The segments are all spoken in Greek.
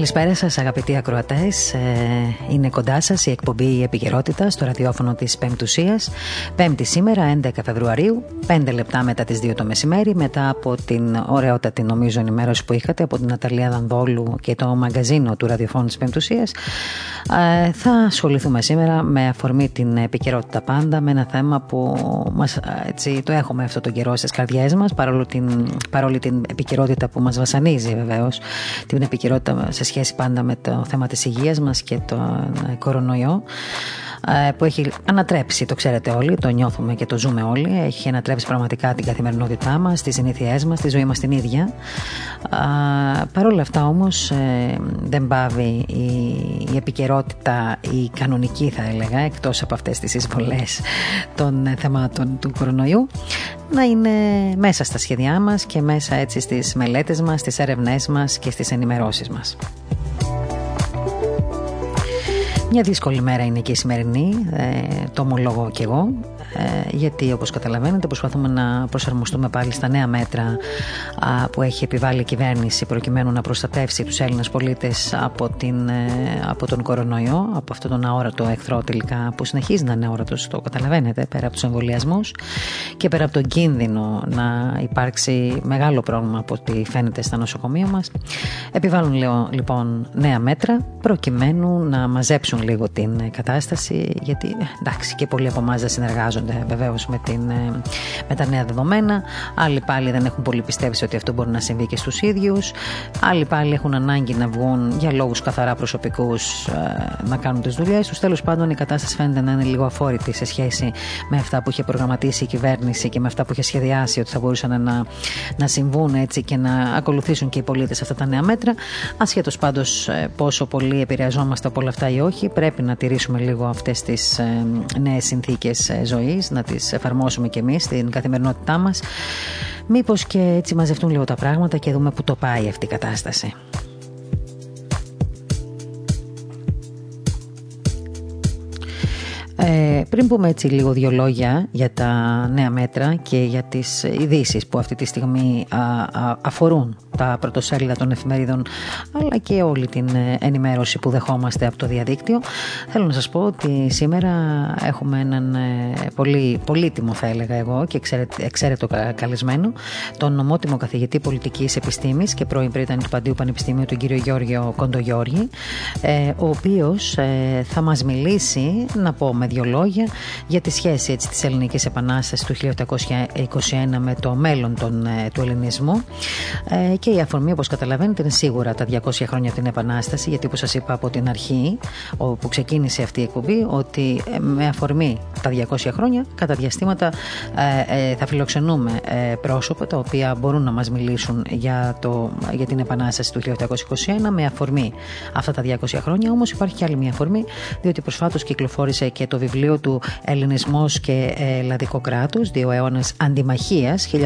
Καλησπέρα σας αγαπητοί ακροατές. Ε, Είναι κοντά σας η εκπομπή η επικαιρότητα στο ραδιόφωνο της Πεμπτουσίας Πέμπτη σήμερα 11 Φεβρουαρίου 5 λεπτά μετά τις 2 το μεσημέρι Μετά από την ωραιότατη νομίζω ενημέρωση που είχατε Από την Ναταλία Δανδόλου και το μαγκαζίνο του ραδιοφώνου της Πεμπτουσίας ε, Θα ασχοληθούμε σήμερα με αφορμή την επικαιρότητα πάντα Με ένα θέμα που μας, έτσι, το έχουμε αυτό τον καιρό στις καρδιές μας Παρόλο την, παρόλη την επικαιρότητα που μας βασανίζει βεβαίως Την επικαιρότητα σε σχέση πάντα με το θέμα της υγείας μας και τον κορονοϊό. ε, που έχει ανατρέψει, το ξέρετε όλοι, το νιώθουμε και το ζούμε όλοι. Έχει ανατρέψει πραγματικά την καθημερινότητά μας, τις συνήθειές μας, τη ζωή μας την ίδια. Παρ' όλα αυτά όμως ε, δεν πάβει η, η επικαιρότητα, η κανονική θα έλεγα, εκτός από αυτές τις εισβολές των θεμάτων του κορονοϊού, να είναι μέσα στα σχέδιά μας και μέσα έτσι στις μελέτες μας, στις έρευνές μας και στις ενημερώσεις μας. Μια δύσκολη μέρα είναι και η σημερινή, ε, το ομολόγω και εγώ. Ε, γιατί όπως καταλαβαίνετε προσπαθούμε να προσαρμοστούμε πάλι στα νέα μέτρα που έχει επιβάλει η κυβέρνηση προκειμένου να προστατεύσει τους Έλληνες πολίτες από, την, ε, από τον κορονοϊό, από αυτόν τον αόρατο εχθρό τελικά που συνεχίζει να είναι αόρατος, το καταλαβαίνετε, πέρα από τους εμβολιασμούς και πέρα από τον κίνδυνο να υπάρξει μεγάλο πρόβλημα από ό,τι φαίνεται στα νοσοκομεία μας. Επιβάλλουν λοιπόν νέα μέτρα προκειμένου να μαζέψουν λίγο την κατάσταση γιατί εντάξει και πολλοί από εμάς δεν συνεργάζονται συνεργάζονται βεβαίως με, ε, με τα νέα δεδομένα. Άλλοι πάλι δεν έχουν πολύ πιστέψει ότι αυτό μπορεί να συμβεί και στους ίδιους. Άλλοι πάλι έχουν ανάγκη να βγουν για λόγους καθαρά προσωπικούς ε, να κάνουν τις δουλειές τους. Τέλος πάντων, η κατάσταση φαίνεται να είναι λίγο αφόρητη σε σχέση με αυτά που είχε προγραμματίσει η κυβέρνηση και με αυτά που είχε σχεδιάσει ότι θα μπορούσαν να, να συμβούν έτσι και να ακολουθήσουν και οι πολίτες αυτά τα νέα μέτρα. Ασχέτως πάντως ε, πόσο πολύ επηρεαζόμαστε από όλα αυτά ή όχι, πρέπει να τηρήσουμε λίγο αυτές τις νέες συνθήκες ζωής να τις εφαρμόσουμε και εμείς στην καθημερινότητά μας μήπως και έτσι μαζευτούν λίγο τα πράγματα και δούμε που το πάει αυτή η κατάσταση. Πριν πούμε έτσι λίγο δύο λόγια για τα νέα μέτρα και για τις ειδήσεις που αυτή τη στιγμή αφορούν τα πρωτοσέλιδα των εφημερίδων αλλά και όλη την ενημέρωση που δεχόμαστε από το διαδίκτυο. Θέλω να σας πω ότι σήμερα έχουμε έναν ε, πολύ πολύτιμο θα έλεγα εγώ και εξαίρετο καλεσμένο τον νομότιμο καθηγητή πολιτικής επιστήμης και πρώην πρίτανη του Παντίου Πανεπιστημίου τον κύριο Γιώργιο Κοντογιώργη ε, ο οποίος θα μας μιλήσει να πω με δύο λόγια για τη σχέση έτσι, της Ελληνικής Επανάστασης του 1821 με το μέλλον των, ε, του ελληνισμού. Ε, και η αφορμή όπως καταλαβαίνετε είναι σίγουρα τα 200 χρόνια από την Επανάσταση γιατί όπως σας είπα από την αρχή όπου ξεκίνησε αυτή η εκπομπή ότι ε, με αφορμή τα 200 χρόνια κατά διαστήματα θα φιλοξενούμε πρόσωπα τα οποία μπορούν να μας μιλήσουν για, το, για την Επανάσταση του 1821 με αφορμή αυτά τα 200 χρόνια. Όμως υπάρχει και άλλη μια αφορμή διότι προσφάτως κυκλοφόρησε και το βιβλίο του Ελληνισμός και Ελλαδικό κράτο, δύο αιώνες αντιμαχίας 1821-2021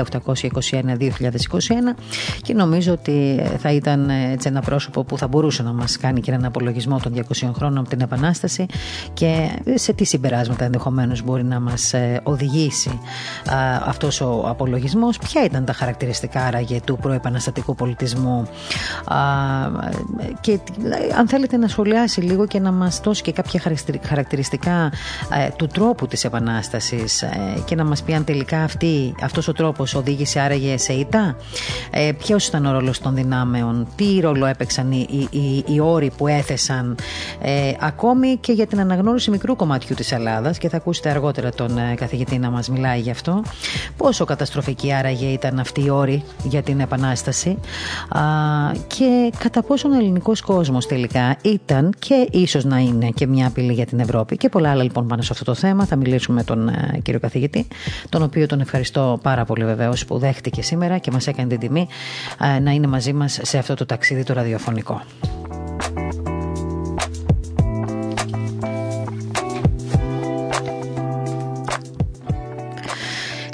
και νομίζω ότι θα ήταν έτσι ένα πρόσωπο που θα μπορούσε να μας κάνει και έναν απολογισμό των 200 χρόνων από την Επανάσταση και σε τι συμπεράσματα ενδεχομένως μπορεί να μας ε, οδηγήσει αυτός ο απολογισμός, ποια ήταν τα χαρακτηριστικά άραγε του προεπαναστατικού πολιτισμού και αν θέλετε να σχολιάσει λίγο και να μας δώσει και κάποια χαρακτηριστικά ε, του τρόπου της Επανάστασης ε, και να μας πει αν τελικά αυτή, αυτός ο τρόπος οδήγησε άραγε σε ήττα. Ε, ποιος ήταν ο ρόλος των δυνάμεων τι ρόλο έπαιξαν οι, οι, οι όροι που έθεσαν ε, ακόμη και για την αναγνώριση μικρού κομματιού της Ελλάδας και θα ακούσετε αργότερα τον ε, καθηγητή να μας μιλάει γι' αυτό. Πόσο καταστροφική άραγε ήταν αυτή η όρη για την Επανάσταση. Α, και κατά πόσον ο ελληνικός κόσμος τελικά ήταν και ίσως να είναι και μια απειλή για την Ευρώπη και πολλά άλλα λοιπόν πάνω σε αυτό το θέμα. Θα μιλήσουμε με τον ε, κύριο καθηγητή, τον οποίο τον ευχαριστώ πάρα πολύ βεβαίω που δέχτηκε σήμερα και μας έκανε την τιμή ε, να είναι μαζί μας σε αυτό το ταξίδι το ραδιοφωνικό.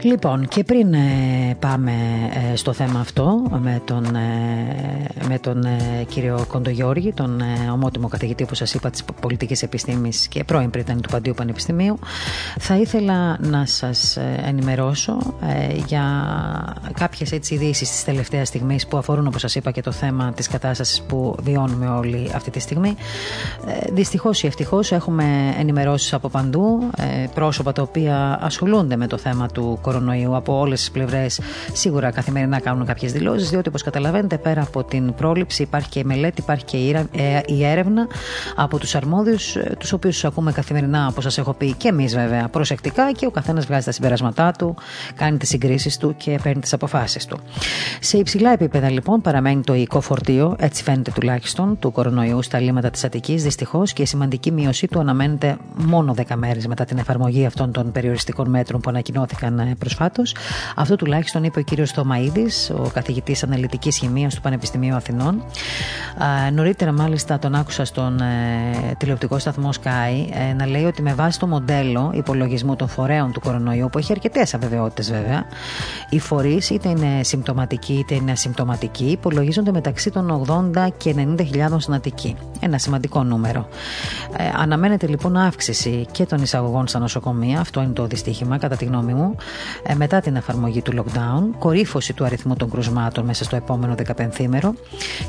Λοιπόν, και πριν ε, πάμε ε, στο θέμα αυτό με τον, ε, με τον κύριο Κοντογιώργη, τον ομότιμο καθηγητή που σας είπα της πολιτικής επιστήμης και πρώην πρίτανη του Παντίου Πανεπιστημίου, θα ήθελα να σας ενημερώσω για κάποιες έτσι ειδήσεις της τελευταίας στιγμής που αφορούν όπως σας είπα και το θέμα της κατάστασης που βιώνουμε όλοι αυτή τη στιγμή. Δυστυχώς ή ευτυχώς έχουμε ενημερώσεις από παντού πρόσωπα τα οποία ασχολούνται με το θέμα του κορονοϊού κορονοϊού από όλες τις πλευρές σίγουρα καθημερινά κάνουν κάποιες δηλώσεις, διότι όπως καταλαβαίνετε, πέρα από την πρόληψη υπάρχει και η μελέτη, υπάρχει και η ε, έρευνα από τους αρμόδιους, ε, τους οποίους ακούμε καθημερινά, όπως σας έχω πει και εμείς βέβαια, προσεκτικά και ο καθένας βγάζει τα συμπεράσματά του, κάνει τις συγκρίσεις του και παίρνει τις αποφάσεις του. Σε υψηλά επίπεδα λοιπόν παραμένει το οικό φορτίο, έτσι φαίνεται τουλάχιστον, του κορονοϊού στα λίμματα της Αττικής, δυστυχώς και η σημαντική μείωσή του αναμένεται μόνο 10 μέρες μετά την εφαρμογή αυτών των περιοριστικών μέτρων που ανακοινώθηκαν ε, προσφάτως. Αυτό τουλάχιστον είπε ο κύριος Θωμαίδης, ο καθηγητής αναλυτικής χημίας του Πανεπιστημίου Αθηνών. νωρίτερα, μάλιστα, τον άκουσα στον ε, τηλεοπτικό σταθμό Sky ε, να λέει ότι με βάση το μοντέλο υπολογισμού των φορέων του κορονοϊού, που έχει αρκετές αβεβαιότητες βέβαια, οι φορείς είτε είναι συμπτωματικοί είτε είναι ασυμπτωματικοί, υπολογίζονται μεταξύ των 80 και 90.000 συνατικοί. Ένα σημαντικό νούμερο. Ε, αναμένεται λοιπόν αύξηση και των εισαγωγών στα νοσοκομεία, αυτό είναι το δυστύχημα κατά τη γνώμη μου, ε, μετά την εφαρμογή του lockdown, κορύφωση του αριθμού των κρουσμάτων μέσα στο επόμενο 15μέρο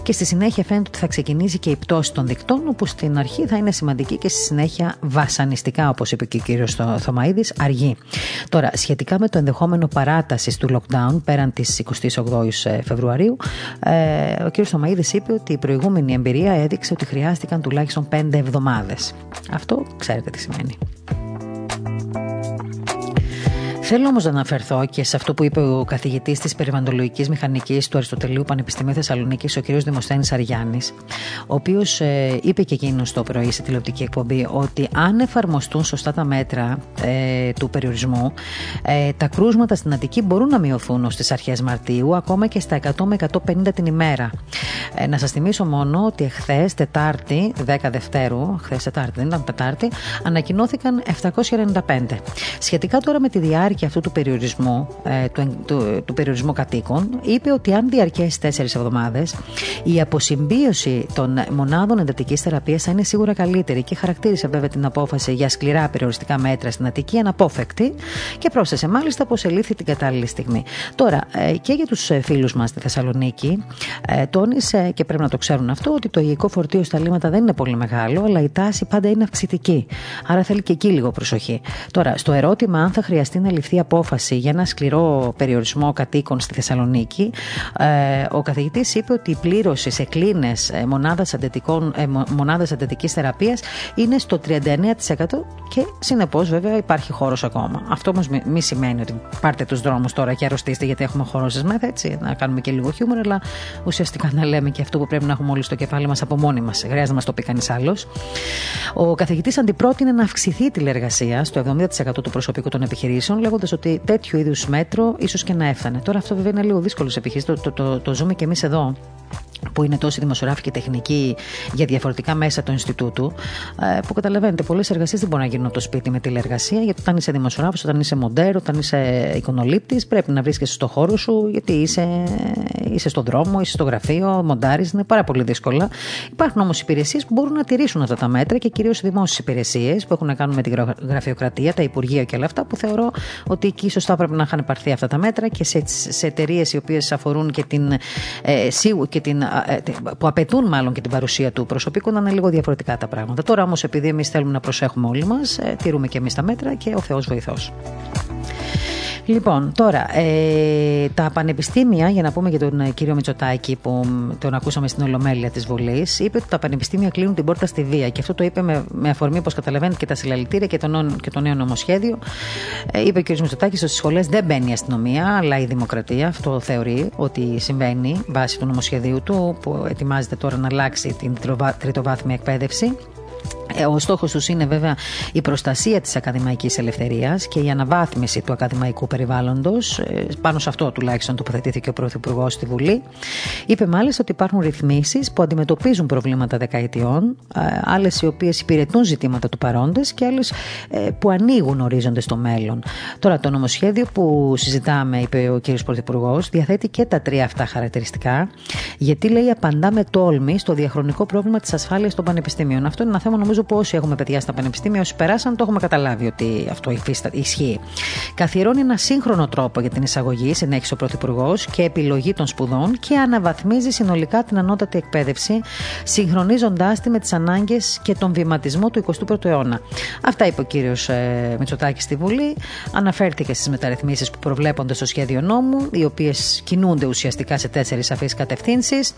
και στη συνέχεια φαίνεται ότι θα ξεκινήσει και η πτώση των δικτών, όπου στην αρχή θα είναι σημαντική και στη συνέχεια βασανιστικά, όπως είπε και ο κύριος Θωμαίδης, αργή. Τώρα, σχετικά με το ενδεχόμενο παράτασης του lockdown πέραν της 28η ε, Φεβρουαρίου, ε, ο κύριος Θωμαίδης είπε ότι η προηγούμενη εμπειρία έδειξε ότι χρειάστηκαν τουλάχιστον 5 εβδομάδες. Αυτό ξέρετε τι σημαίνει. Θέλω όμως να αναφερθώ και σε αυτό που είπε ο καθηγητής της περιβαλλοντολογικής μηχανικής του Αριστοτελείου Πανεπιστημίου Θεσσαλονίκης, ο κ. Δημοσθένης Αριάννης, ο οποίος ε, είπε και εκείνος το πρωί σε τηλεοπτική εκπομπή ότι αν εφαρμοστούν σωστά τα μέτρα ε, του περιορισμού, ε, τα κρούσματα στην Αττική μπορούν να μειωθούν στι αρχές Μαρτίου, ακόμα και στα 100 με 150 την ημέρα. Ε, να σας θυμίσω μόνο ότι εχθές, Τετάρτη, 10 Δευτέρου, χθες Τετάρτη, δεν ήταν Τετάρτη, ανακοινώθηκαν 795. Σχετικά τώρα με τη διάρκεια και αυτού του περιορισμού, ε, του, του, του, περιορισμού κατοίκων, είπε ότι αν διαρκέσει τέσσερις εβδομάδες, η αποσυμπίωση των μονάδων εντατικής θεραπείας θα είναι σίγουρα καλύτερη και χαρακτήρισε βέβαια την απόφαση για σκληρά περιοριστικά μέτρα στην Αττική αναπόφευκτη και πρόσθεσε μάλιστα πως ελήφθη την κατάλληλη στιγμή. Τώρα, ε, και για τους ε, φίλους μας στη Θεσσαλονίκη, τόνισε και πρέπει να το ξέρουν αυτό ότι το υγειικό φορτίο στα λίμματα δεν είναι πολύ μεγάλο, αλλά η τάση πάντα είναι αυξητική. Άρα θέλει και εκεί λίγο προσοχή. Τώρα, στο ερώτημα αν θα χρειαστεί να ληφθεί απόφαση για ένα σκληρό περιορισμό κατοίκων στη Θεσσαλονίκη, ε, ο καθηγητής είπε ότι η πλήρωση σε κλίνες μονάδας αντετικής θεραπείας είναι στο 39% και συνεπώς βέβαια υπάρχει χώρος ακόμα. Αυτό όμως μη σημαίνει ότι πάρτε τους δρόμους τώρα και αρρωστήστε γιατί έχουμε χώρος στι μεθ, έτσι. Να κάνουμε και λίγο χιούμορ, αλλά ουσιαστικά να λέμε και αυτό που πρέπει να έχουμε όλοι στο κεφάλι μας από μόνοι μας. Χρειάζεται να μας το πει κανείς άλλος. Ο καθηγητής αντιπρότεινε να αυξηθεί η τηλεργασία στο 70% του προσωπικού των επιχειρήσεων, λέγοντας ότι τέτοιο είδους μέτρο ίσως και να έφτανε. Τώρα αυτό βέβαια είναι λίγο δύσκολος σε επιχείρηση. Το, το, το, το ζούμε και εμείς εδώ που είναι τόσοι δημοσιογράφοι και τεχνικοί για διαφορετικά μέσα του Ινστιτούτου, ε, που καταλαβαίνετε, πολλές εργασίες δεν μπορούν να γίνουν από το σπίτι με τηλεεργασία, γιατί όταν είσαι δημοσιογράφος, όταν είσαι μοντέρ, όταν είσαι εικονολήπτης, πρέπει να βρίσκεσαι στο χώρο σου, γιατί είσαι, είσαι στον δρόμο, είσαι στο γραφείο, μοντάρεις, είναι πάρα πολύ δύσκολα. Υπάρχουν όμως υπηρεσίες που μπορούν να τηρήσουν αυτά τα μέτρα και κυρίως δημόσιες υπηρεσίες που έχουν να κάνουν με την γραφειοκρατία, τα υπουργεία και όλα αυτά, που θεωρώ ότι εκεί σωστά πρέπει να είχαν πάρθει αυτά τα μέτρα και σε, σε εταιρείες οι οποίες αφορούν και την, ε, και την ε, που απαιτούν μάλλον και την παρουσία του προσωπικού να είναι λίγο διαφορετικά τα πράγματα. Τώρα όμως, επειδή εμείς θέλουμε να προσέχουμε όλοι μας, ε, τηρούμε και εμείς τα μέτρα και ο Θεός βοηθός. Λοιπόν, τώρα, ε, τα πανεπιστήμια, για να πούμε για τον ε, κύριο Μητσοτάκη που τον ακούσαμε στην Ολομέλεια της Βουλή, είπε ότι τα πανεπιστήμια κλείνουν την πόρτα στη βία. Και αυτό το είπε με, με αφορμή, όπως καταλαβαίνετε, και τα συλλαλητήρια και το, και το νέο νομοσχέδιο. Ε, είπε ο κύριος Μητσοτάκης ότι στις σχολές δεν μπαίνει η αστυνομία, αλλά η δημοκρατία. Αυτό θεωρεί ότι συμβαίνει βάσει του νομοσχεδίου του, που ετοιμάζεται τώρα να αλλάξει την τριτοβάθμια εκπαίδευση. Ε, ο στόχος τους είναι βέβαια η προστασία της ακαδημαϊκής ελευθερίας και η αναβάθμιση του ακαδημαϊκού περιβάλλοντος. Ε, πάνω σε αυτό τουλάχιστον τοποθετήθηκε ο Πρωθυπουργός στη Βουλή. Είπε μάλιστα ότι υπάρχουν ρυθμίσεις που αντιμετωπίζουν προβλήματα δεκαετιών, ε, άλλες οι οποίες υπηρετούν ζητήματα του παρόντες και άλλες που ανοίγουν ορίζοντες στο μέλλον. Τώρα, το νομοσχέδιο που συζητάμε, είπε ο κ. Πρωθυπουργός, διαθέτει και τα τρία αυτά χαρακτηριστικά, γιατί λέει απαντά με τόλμη στο διαχρονικό πρόβλημα της ασφάλειας των πανεπιστήμιων. Αυτό είναι ένα θέμα νομίζω που όσοι έχουμε παιδιά στα πανεπιστήμια, όσοι περάσαν, το έχουμε καταλάβει ότι αυτό ισχύει. Καθιερώνει ένα σύγχρονο τρόπο για την εισαγωγή, συνέχισε ο Πρωθυπουργός, και επιλογή των σπουδών και αναβαθμίζει συνολικά την ανώτατη εκπαίδευση, συγχρονίζοντάς τη με τις ανάγκες και τον βηματισμό του 21ου αιώνα. Αυτά είπε ο κύριος ε, Μητσοτάκης στη Βουλή. Αναφέρθηκε στις μεταρρυθμίσεις που προβλέπονται στο σχέδιο νόμου, οι οποίες κινούνται ουσιαστικά σε τέσσερις σαφείς κατευθύνσεις.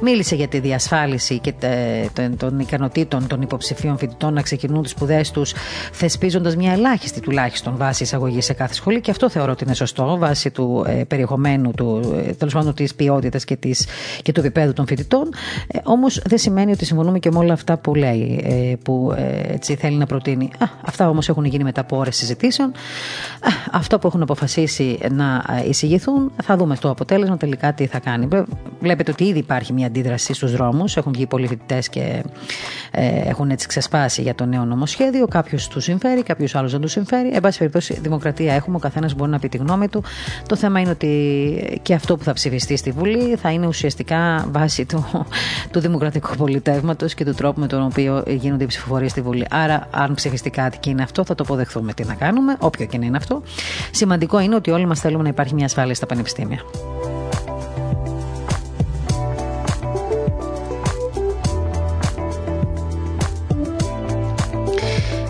Μίλησε για τη διασφάλιση και των ικανοτήτων των υποψηφίων φοιτητών να ξεκινούν τις σπουδές τους θεσπίζοντας μια ελάχιστη τουλάχιστον βάση εισαγωγής σε κάθε σχολή και αυτό θεωρώ ότι είναι σωστό βάσει του ε, περιεχομένου, του, ε, τέλος πάντων της ποιότητας και, και του επίπεδου των φοιτητών. Ε, Όμως δεν σημαίνει ότι συμφωνούμε και με όλα αυτά που λέει, ε, που ε, έτσι θέλει να προτείνει. Α, αυτά όμως έχουν γίνει μετά από ώρες συζητήσεων. Α, αυτά που έχουν αποφασίσει να ε, εισηγηθούν, θα δούμε στο αποτέλεσμα τελικά τι θα κάνει. Βλέπετε ότι ήδη υπάρχει μια αντίδραση στους δρόμους. Έχουν βγει πολλοί φοιτητές και ε, έχουν έτσι ξεσπάσει για το νέο νομοσχέδιο. Κάποιος του συμφέρει, κάποιος άλλος δεν του συμφέρει. Εν πάση περιπτώσει, δημοκρατία έχουμε, ο καθένας μπορεί να πει τη γνώμη του. Το θέμα είναι ότι και αυτό που θα ψηφιστεί στη Βουλή θα είναι ουσιαστικά βάση του, του δημοκρατικού πολιτεύματος και του τρόπου με τον οποίο γίνονται οι ψηφοφορίες στη Βουλή. Άρα, αν ψηφιστεί κάτι και είναι αυτό, θα το αποδεχθούμε. Τι να κάνουμε, όποιο και να είναι αυτό. Σημαντικό είναι ότι όλοι μας θέλουμε να υπάρχει μια ασφάλεια στα πανεπιστήμια.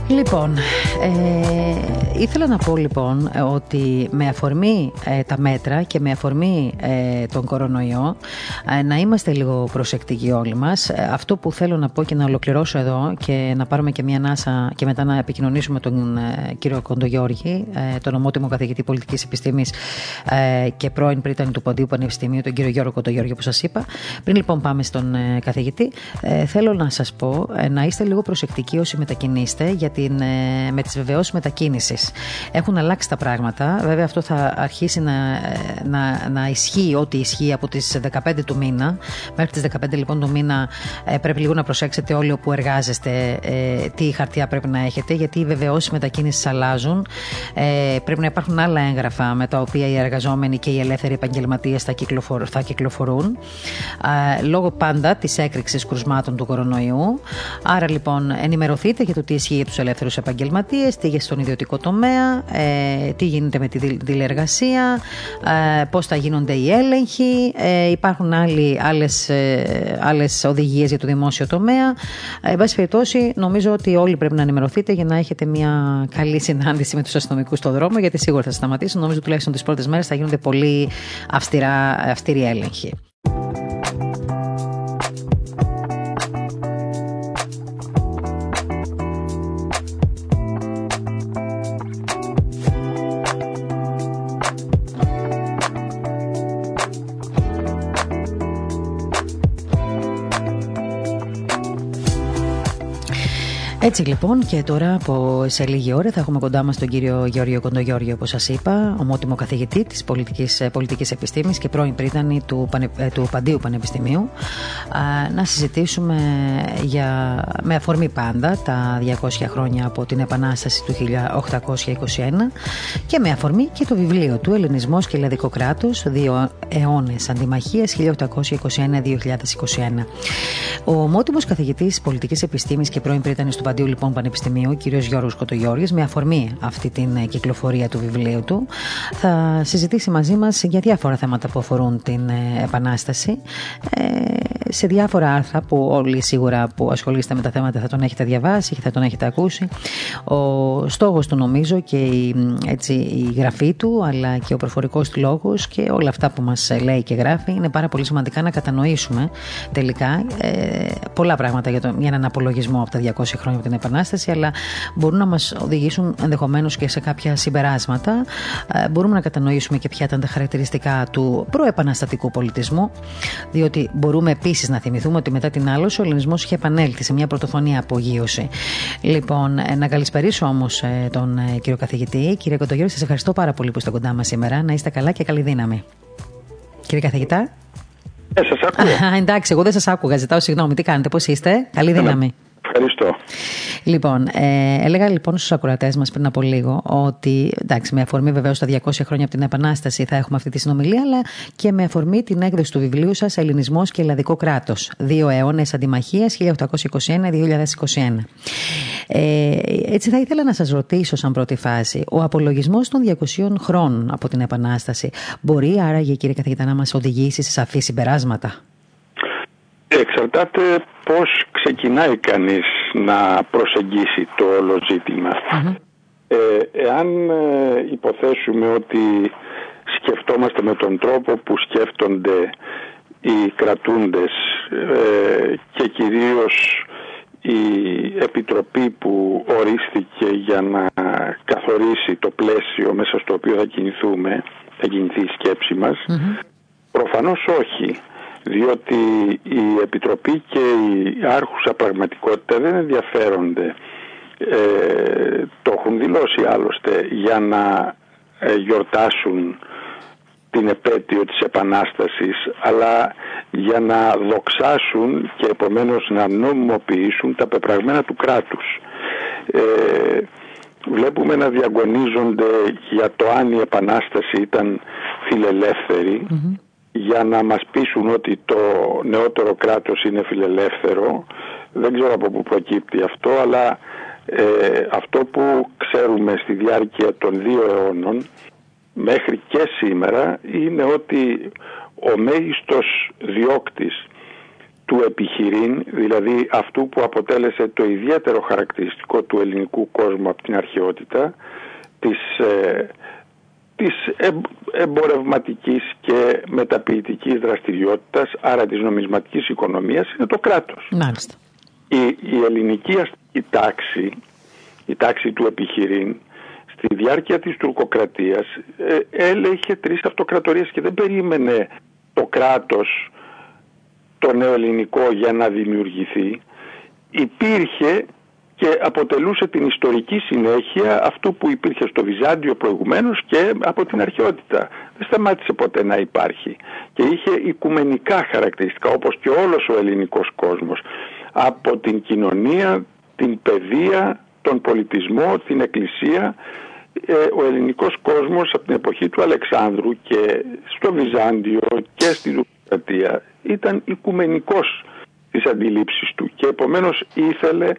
Λοιπόν, ε, ήθελα να πω λοιπόν ότι με αφορμή ε, τα μέτρα και με αφορμή ε, τον κορονοϊό ε, να είμαστε λίγο προσεκτικοί όλοι μας. αυτό που θέλω να πω και να ολοκληρώσω εδώ και να πάρουμε και μια ανάσα και μετά να επικοινωνήσουμε τον κύριο Κοντογιώργη, τον ομότιμο καθηγητή πολιτικής επιστήμης και πρώην πρίτανη του Ποντίου Πανεπιστημίου, τον κύριο Γιώργο Κοντογιώργη που σας είπα. Πριν λοιπόν πάμε στον καθηγητή, θέλω να σας πω να είστε λίγο προσεκτικοί όσοι μετακινείστε γιατί την, ε, με τις βεβαιώσεις μετακίνησης. Έχουν αλλάξει τα πράγματα. Βέβαια αυτό θα αρχίσει να, ε, να, να ισχύει ό,τι ισχύει από τις 15 του μήνα. Μέχρι τις 15 λοιπόν του μήνα ε, πρέπει λίγο να προσέξετε όλοι όπου εργάζεστε τι χαρτιά πρέπει να έχετε γιατί οι βεβαιώσεις μετακίνησης αλλάζουν. Πρέπει να υπάρχουν άλλα έγγραφα με τα οποία οι εργαζόμενοι και οι ελεύθεροι επαγγελματίες θα, θα κυκλοφορούν λόγω πάντα της έκρηξης κρουσμάτων του κορονοϊού. Άρα λοιπόν ενημερωθείτε για το τι ισχύει για τους ελεύθερους επαγγελματίες, τι γίνεται στον ιδιωτικό τομέα, ε, τι γίνεται με τη τηλεργασία, ε, πώς θα γίνονται οι έλεγχοι. Ε, υπάρχουν άλλες άλλες οδηγίες για το δημόσιο τομέα. Ε, εν πάση περιπτώσει, νομίζω ότι όλοι πρέπει να ενημερωθείτε για να έχετε μια καλή συνάντηση με τους αστυνομικούς στον δρόμο, γιατί σίγουρα θα σταματήσουν. Νομίζω τουλάχιστον τις πρώτες μέρες θα γίνονται πολύ αυστηρά, αυστηροί έλεγχοι. Έτσι λοιπόν και τώρα από σε λίγη ώρα θα έχουμε κοντά μας τον κύριο Γεώργιο Κοντογιώργιο όπως σας είπα, ομότιμο καθηγητή της πολιτικής, ε, πολιτικής επιστήμης και πρώην πρίτανη του, ε, του Παντίου Πανεπιστημίου. Να συζητήσουμε για, με αφορμή πάντα τα 200 χρόνια από την Επανάσταση του 1821 και με αφορμή και το βιβλίο του Ελληνισμός και Ελλαδικό κράτος δύο αιώνες αντιμαχίας 1821-2021 Ο ομότιμος καθηγητής πολιτικής επιστήμης και πρώην πρίτανης του Παντίου Παντίου λοιπόν Πανεπιστημίου, ο κ. Γιώργος Κοτογιώργης, με αφορμή αυτή την ε, κυκλοφορία του βιβλίου του, θα συζητήσει μαζί μας για διάφορα θέματα που αφορούν την ε, Επανάσταση. Ε, σε διάφορα άρθρα που όλοι σίγουρα που ασχολείστε με τα θέματα θα τον έχετε διαβάσει και θα τον έχετε ακούσει. Ο στόχος του νομίζω και η, έτσι, η γραφή του αλλά και ο προφορικός του λόγος και όλα αυτά που μας λέει και γράφει είναι πάρα πολύ σημαντικά να κατανοήσουμε τελικά ε, πολλά πράγματα για, το, για έναν απολογισμό από τα 200 χρόνια από την Επανάσταση, αλλά μπορούν να μας οδηγήσουν ενδεχομένως και σε κάποια συμπεράσματα. Ε, μπορούμε να κατανοήσουμε και ποια ήταν τα χαρακτηριστικά του προεπαναστατικού πολιτισμού, διότι μπορούμε επίσης να θυμηθούμε ότι μετά την άλωση ο ελληνισμός είχε επανέλθει σε μια πρωτοφωνία απογείωση. Λοιπόν, ε, να καλησπερίσω όμως ε, τον ε, κύριο καθηγητή. Κύριε Κοντογιώργη, σας ευχαριστώ πάρα πολύ που είστε κοντά μας σήμερα. Να είστε καλά και καλή δύναμη. Κύριε καθηγητά. Ε, σας ακούω. εντάξει, εγώ δεν σας άκουγα. Ζητάω συγγνώμη. Τι κάνετε, πώς είστε; Καλή δύναμη. Ευχαριστώ. Λοιπόν, ε, έλεγα λοιπόν στους ακροατές μας πριν από λίγο ότι εντάξει, με αφορμή βεβαίως τα 200 χρόνια από την Επανάσταση θα έχουμε αυτή τη συνομιλία, αλλά και με αφορμή την έκδοση του βιβλίου σας Ελληνισμός και Ελλαδικό Κράτος. Δύο αιώνες αντιμαχίας 1821-2021. Ε, έτσι θα ήθελα να σας ρωτήσω σαν πρώτη φάση, ο απολογισμός των 200 χρόνων από την Επανάσταση μπορεί άραγε κύριε καθηγητά να μας οδηγήσει σε σαφή συμπεράσματα; Εξαρτάται πώς ξεκινάει κανείς να προσεγγίσει το όλο ζητημα Ε, εάν ε, υποθέσουμε ότι σκεφτόμαστε με τον τρόπο που σκέφτονται οι κρατούντες ε, και κυρίως η επιτροπή που ορίστηκε για να καθορίσει το πλαίσιο μέσα στο οποίο θα κινηθούμε, θα κινηθεί η σκέψη μας, προφανώς όχι διότι η Επιτροπή και η άρχουσα πραγματικότητα δεν ενδιαφέρονται ε, το έχουν δηλώσει άλλωστε για να ε, γιορτάσουν την επέτειο της Επανάστασης αλλά για να δοξάσουν και επομένως να νομιμοποιήσουν τα πεπραγμένα του κράτους. Ε, βλέπουμε να διαγωνίζονται για το αν η Επανάσταση ήταν για να μας πείσουν ότι το νεότερο κράτος είναι φιλελεύθερο. Δεν ξέρω από πού προκύπτει αυτό, αλλά ε, αυτό που ξέρουμε στη διάρκεια των δύο αιώνων μέχρι και σήμερα είναι ότι ο μέγιστος διώκτης του επιχειρήν, δηλαδή αυτού που αποτέλεσε το ιδιαίτερο χαρακτηριστικό του ελληνικού κόσμου από την αρχαιότητα, της ε, της εμπορευματικής και μεταποιητικής δραστηριότητας, άρα της νομισματικής οικονομίας, είναι το κράτος. Μάλιστα. Η, η ελληνική αστική τάξη, η τάξη του επιχειρήν, στη διάρκεια της τουρκοκρατίας ε, έλεγε τρεις αυτοκρατορίες και δεν περίμενε το κράτος το νεοελληνικό για να δημιουργηθεί. Υπήρχε και αποτελούσε την ιστορική συνέχεια αυτού που υπήρχε στο Βυζάντιο προηγουμένως και από την αρχαιότητα. Δεν σταμάτησε ποτέ να υπάρχει και είχε οικουμενικά χαρακτηριστικά όπως και όλος ο ελληνικός κόσμος από την κοινωνία, την παιδεία, τον πολιτισμό, την εκκλησία ε, ο ελληνικός κόσμος από την εποχή του Αλεξάνδρου και στο Βυζάντιο και στην Ουκρατία ήταν οικουμενικός τις αντιλήψεις του και επομένως ήθελε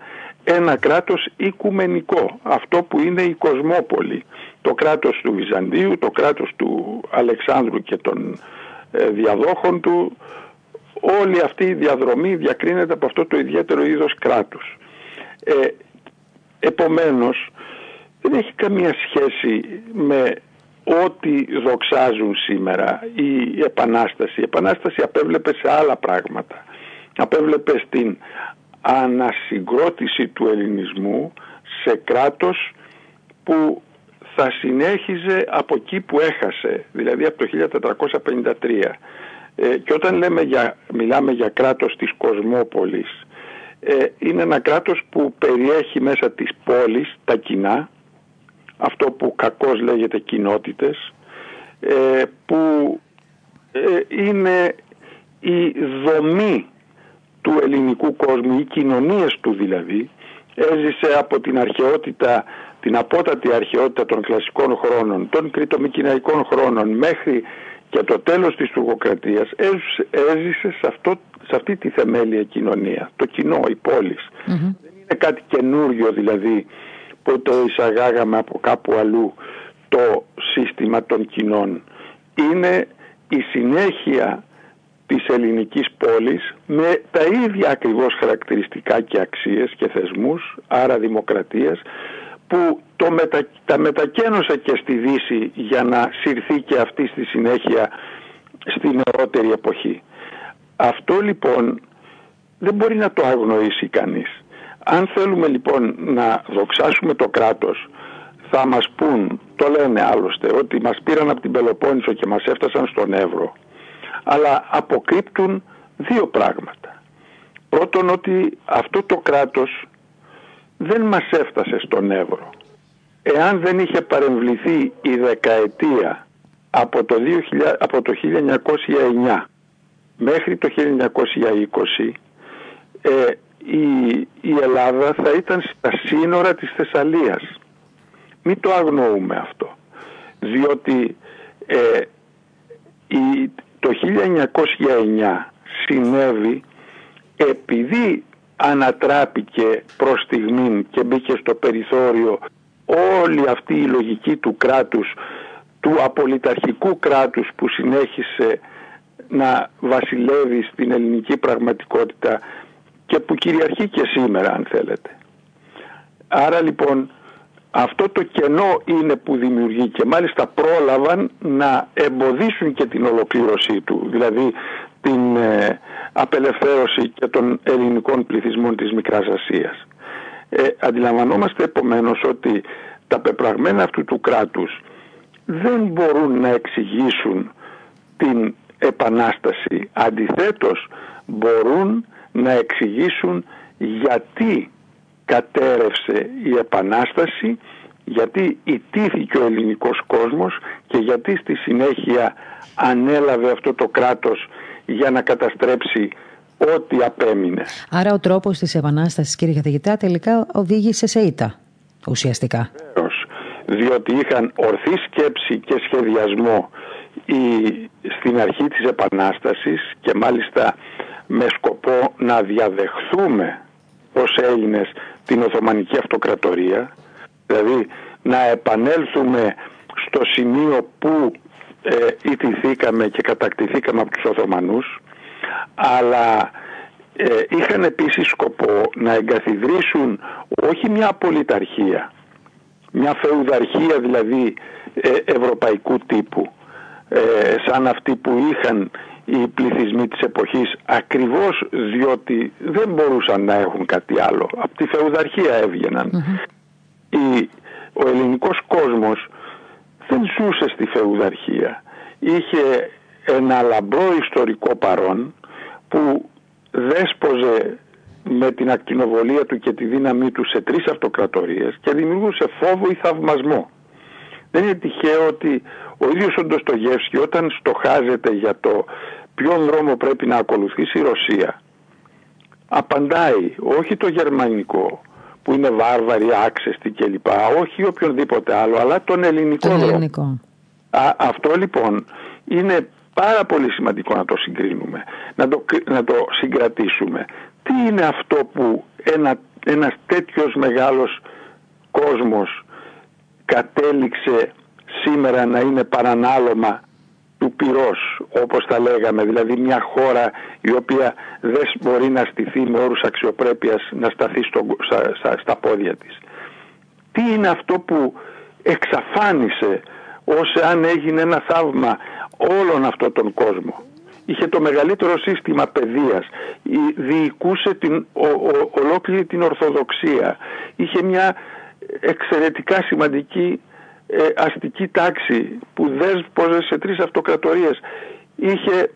ένα κράτος οικουμενικό, αυτό που είναι η Κοσμόπολη. Το κράτος του Βυζαντίου, το κράτος του Αλεξάνδρου και των ε, διαδόχων του, όλη αυτή η διαδρομή διακρίνεται από αυτό το ιδιαίτερο είδος κράτους. Ε, επομένως, δεν έχει καμία σχέση με ό,τι δοξάζουν σήμερα η Επανάσταση. Η Επανάσταση απέβλεπε σε άλλα πράγματα. Απέβλεπε στην ανασυγκρότηση του ελληνισμού σε κράτος που θα συνέχιζε από εκεί που έχασε, δηλαδή από το 1453. Ε, και όταν λέμε για, μιλάμε για κράτος της Κοσμόπολης, ε, είναι ένα κράτος που περιέχει μέσα της πόλης τα κοινά, αυτό που κακώς λέγεται κοινότητες, ε, που είναι η δομή του ελληνικού κόσμου, οι κοινωνίες του δηλαδή, έζησε από την αρχαιότητα, την απότατη αρχαιότητα των κλασικών χρόνων, των κριτομικυναϊκών χρόνων μέχρι και το τέλος της τουρκοκρατίας έζησε σε, αυτό, σε αυτή τη θεμέλια κοινωνία, το κοινό, η πόλη. Δεν είναι κάτι καινούριο δηλαδή που το εισαγάγαμε από κάπου αλλού το σύστημα των κοινών. Είναι η συνέχεια της ελληνικής πόλης με τα ίδια ακριβώς χαρακτηριστικά και αξίες και θεσμούς, άρα δημοκρατίας, που το μετα... τα μετακένωσα και στη Δύση για να συρθεί και αυτή στη συνέχεια στη νεότερη εποχή. Αυτό λοιπόν δεν μπορεί να το αγνοήσει κανείς. Αν θέλουμε λοιπόν να δοξάσουμε το κράτος θα μας πούν, το λένε άλλωστε, ότι μας πήραν από την Πελοπόννησο και μας έφτασαν στον Εύρο. Αλλά αποκρύπτουν δύο πράγματα. Πρώτον ότι αυτό το κράτος δεν μας έφτασε στον Εύρο. Εάν δεν είχε παρεμβληθεί η δεκαετία από το, 2000, από το 1909 μέχρι το 1920 ε, η, η Ελλάδα θα ήταν στα σύνορα της Θεσσαλίας. Μην το αγνοούμε αυτό. Διότι ε, η, το 1909 συνέβη επειδή ανατράπηκε προς στιγμήν και μπήκε στο περιθώριο όλη αυτή η λογική του κράτους, του απολυταρχικού κράτους που συνέχισε να βασιλεύει στην ελληνική πραγματικότητα και που κυριαρχεί και σήμερα αν θέλετε. Άρα λοιπόν αυτό το κενό είναι που δημιουργεί και μάλιστα πρόλαβαν να εμποδίσουν και την ολοκλήρωσή του, δηλαδή την ε, απελευθέρωση και των ελληνικών πληθυσμών της Μικράς Ασίας. Ε, αντιλαμβανόμαστε επομένως ότι τα πεπραγμένα αυτού του κράτους δεν μπορούν να εξηγήσουν την επανάσταση. Αντιθέτως μπορούν να εξηγήσουν γιατί κατέρευσε η επανάσταση, γιατί ιτήθηκε ο ελληνικός κόσμος και γιατί στη συνέχεια ανέλαβε αυτό το κράτος για να καταστρέψει ό,τι απέμεινε. Άρα ο τρόπος της επανάστασης κύριε καθηγητά τελικά οδήγησε σε ήττα ουσιαστικά. Βεβαίως, διότι είχαν ορθή σκέψη και σχεδιασμό η, στην αρχή της επανάστασης και μάλιστα με σκοπό να διαδεχθούμε ως Έλληνες την Οθωμανική Αυτοκρατορία. Δηλαδή να επανέλθουμε στο σημείο που ε, ιτηθήκαμε και κατακτηθήκαμε από τους Οθωμανούς αλλά ε, είχαν επίσης σκοπό να εγκαθιδρύσουν όχι μια πολιταρχία μια φεουδαρχία δηλαδή ε, ευρωπαϊκού τύπου ε, σαν αυτή που είχαν οι πληθυσμοί της εποχής ακριβώς διότι δεν μπορούσαν να έχουν κάτι άλλο. Από τη φεουδαρχία Η, ο ελληνικός κόσμος δεν ζούσε στη φεουδαρχία. Είχε ένα λαμπρό ιστορικό παρόν που δέσποζε με την ακτινοβολία του και τη δύναμή του σε τρεις αυτοκρατορίες και δημιουργούσε φόβο ή θαυμασμό. Δεν είναι τυχαίο ότι ο ίδιος ο Ντοστογεύσκη όταν στοχάζεται για το ποιον δρόμο πρέπει να ακολουθήσει η Ρωσία απαντάει όχι το γερμανικό που είναι βάρβαροι, άξεστοι κλπ. Όχι οποιονδήποτε άλλο, αλλά τον ελληνικό τον ελληνικό. Α, αυτό λοιπόν είναι πάρα πολύ σημαντικό να το συγκρίνουμε, να το, να το συγκρατήσουμε. Τι είναι αυτό που ένα, ένας τέτοιος μεγάλος κόσμος κατέληξε σήμερα να είναι παρανάλωμα του πυρός όπως τα λέγαμε δηλαδή μια χώρα η οποία δεν μπορεί να στηθεί με όρους αξιοπρέπειας να σταθεί στο, στα, στα πόδια της. Τι είναι αυτό που εξαφάνισε ως αν έγινε ένα θαύμα όλον αυτόν τον κόσμο είχε το μεγαλύτερο σύστημα παιδείας. Διοικούσε την, ολόκληρη την Ορθοδοξία. Είχε μια εξαιρετικά σημαντική ε, αστική τάξη που δέσποζε σε τρεις αυτοκρατορίες είχε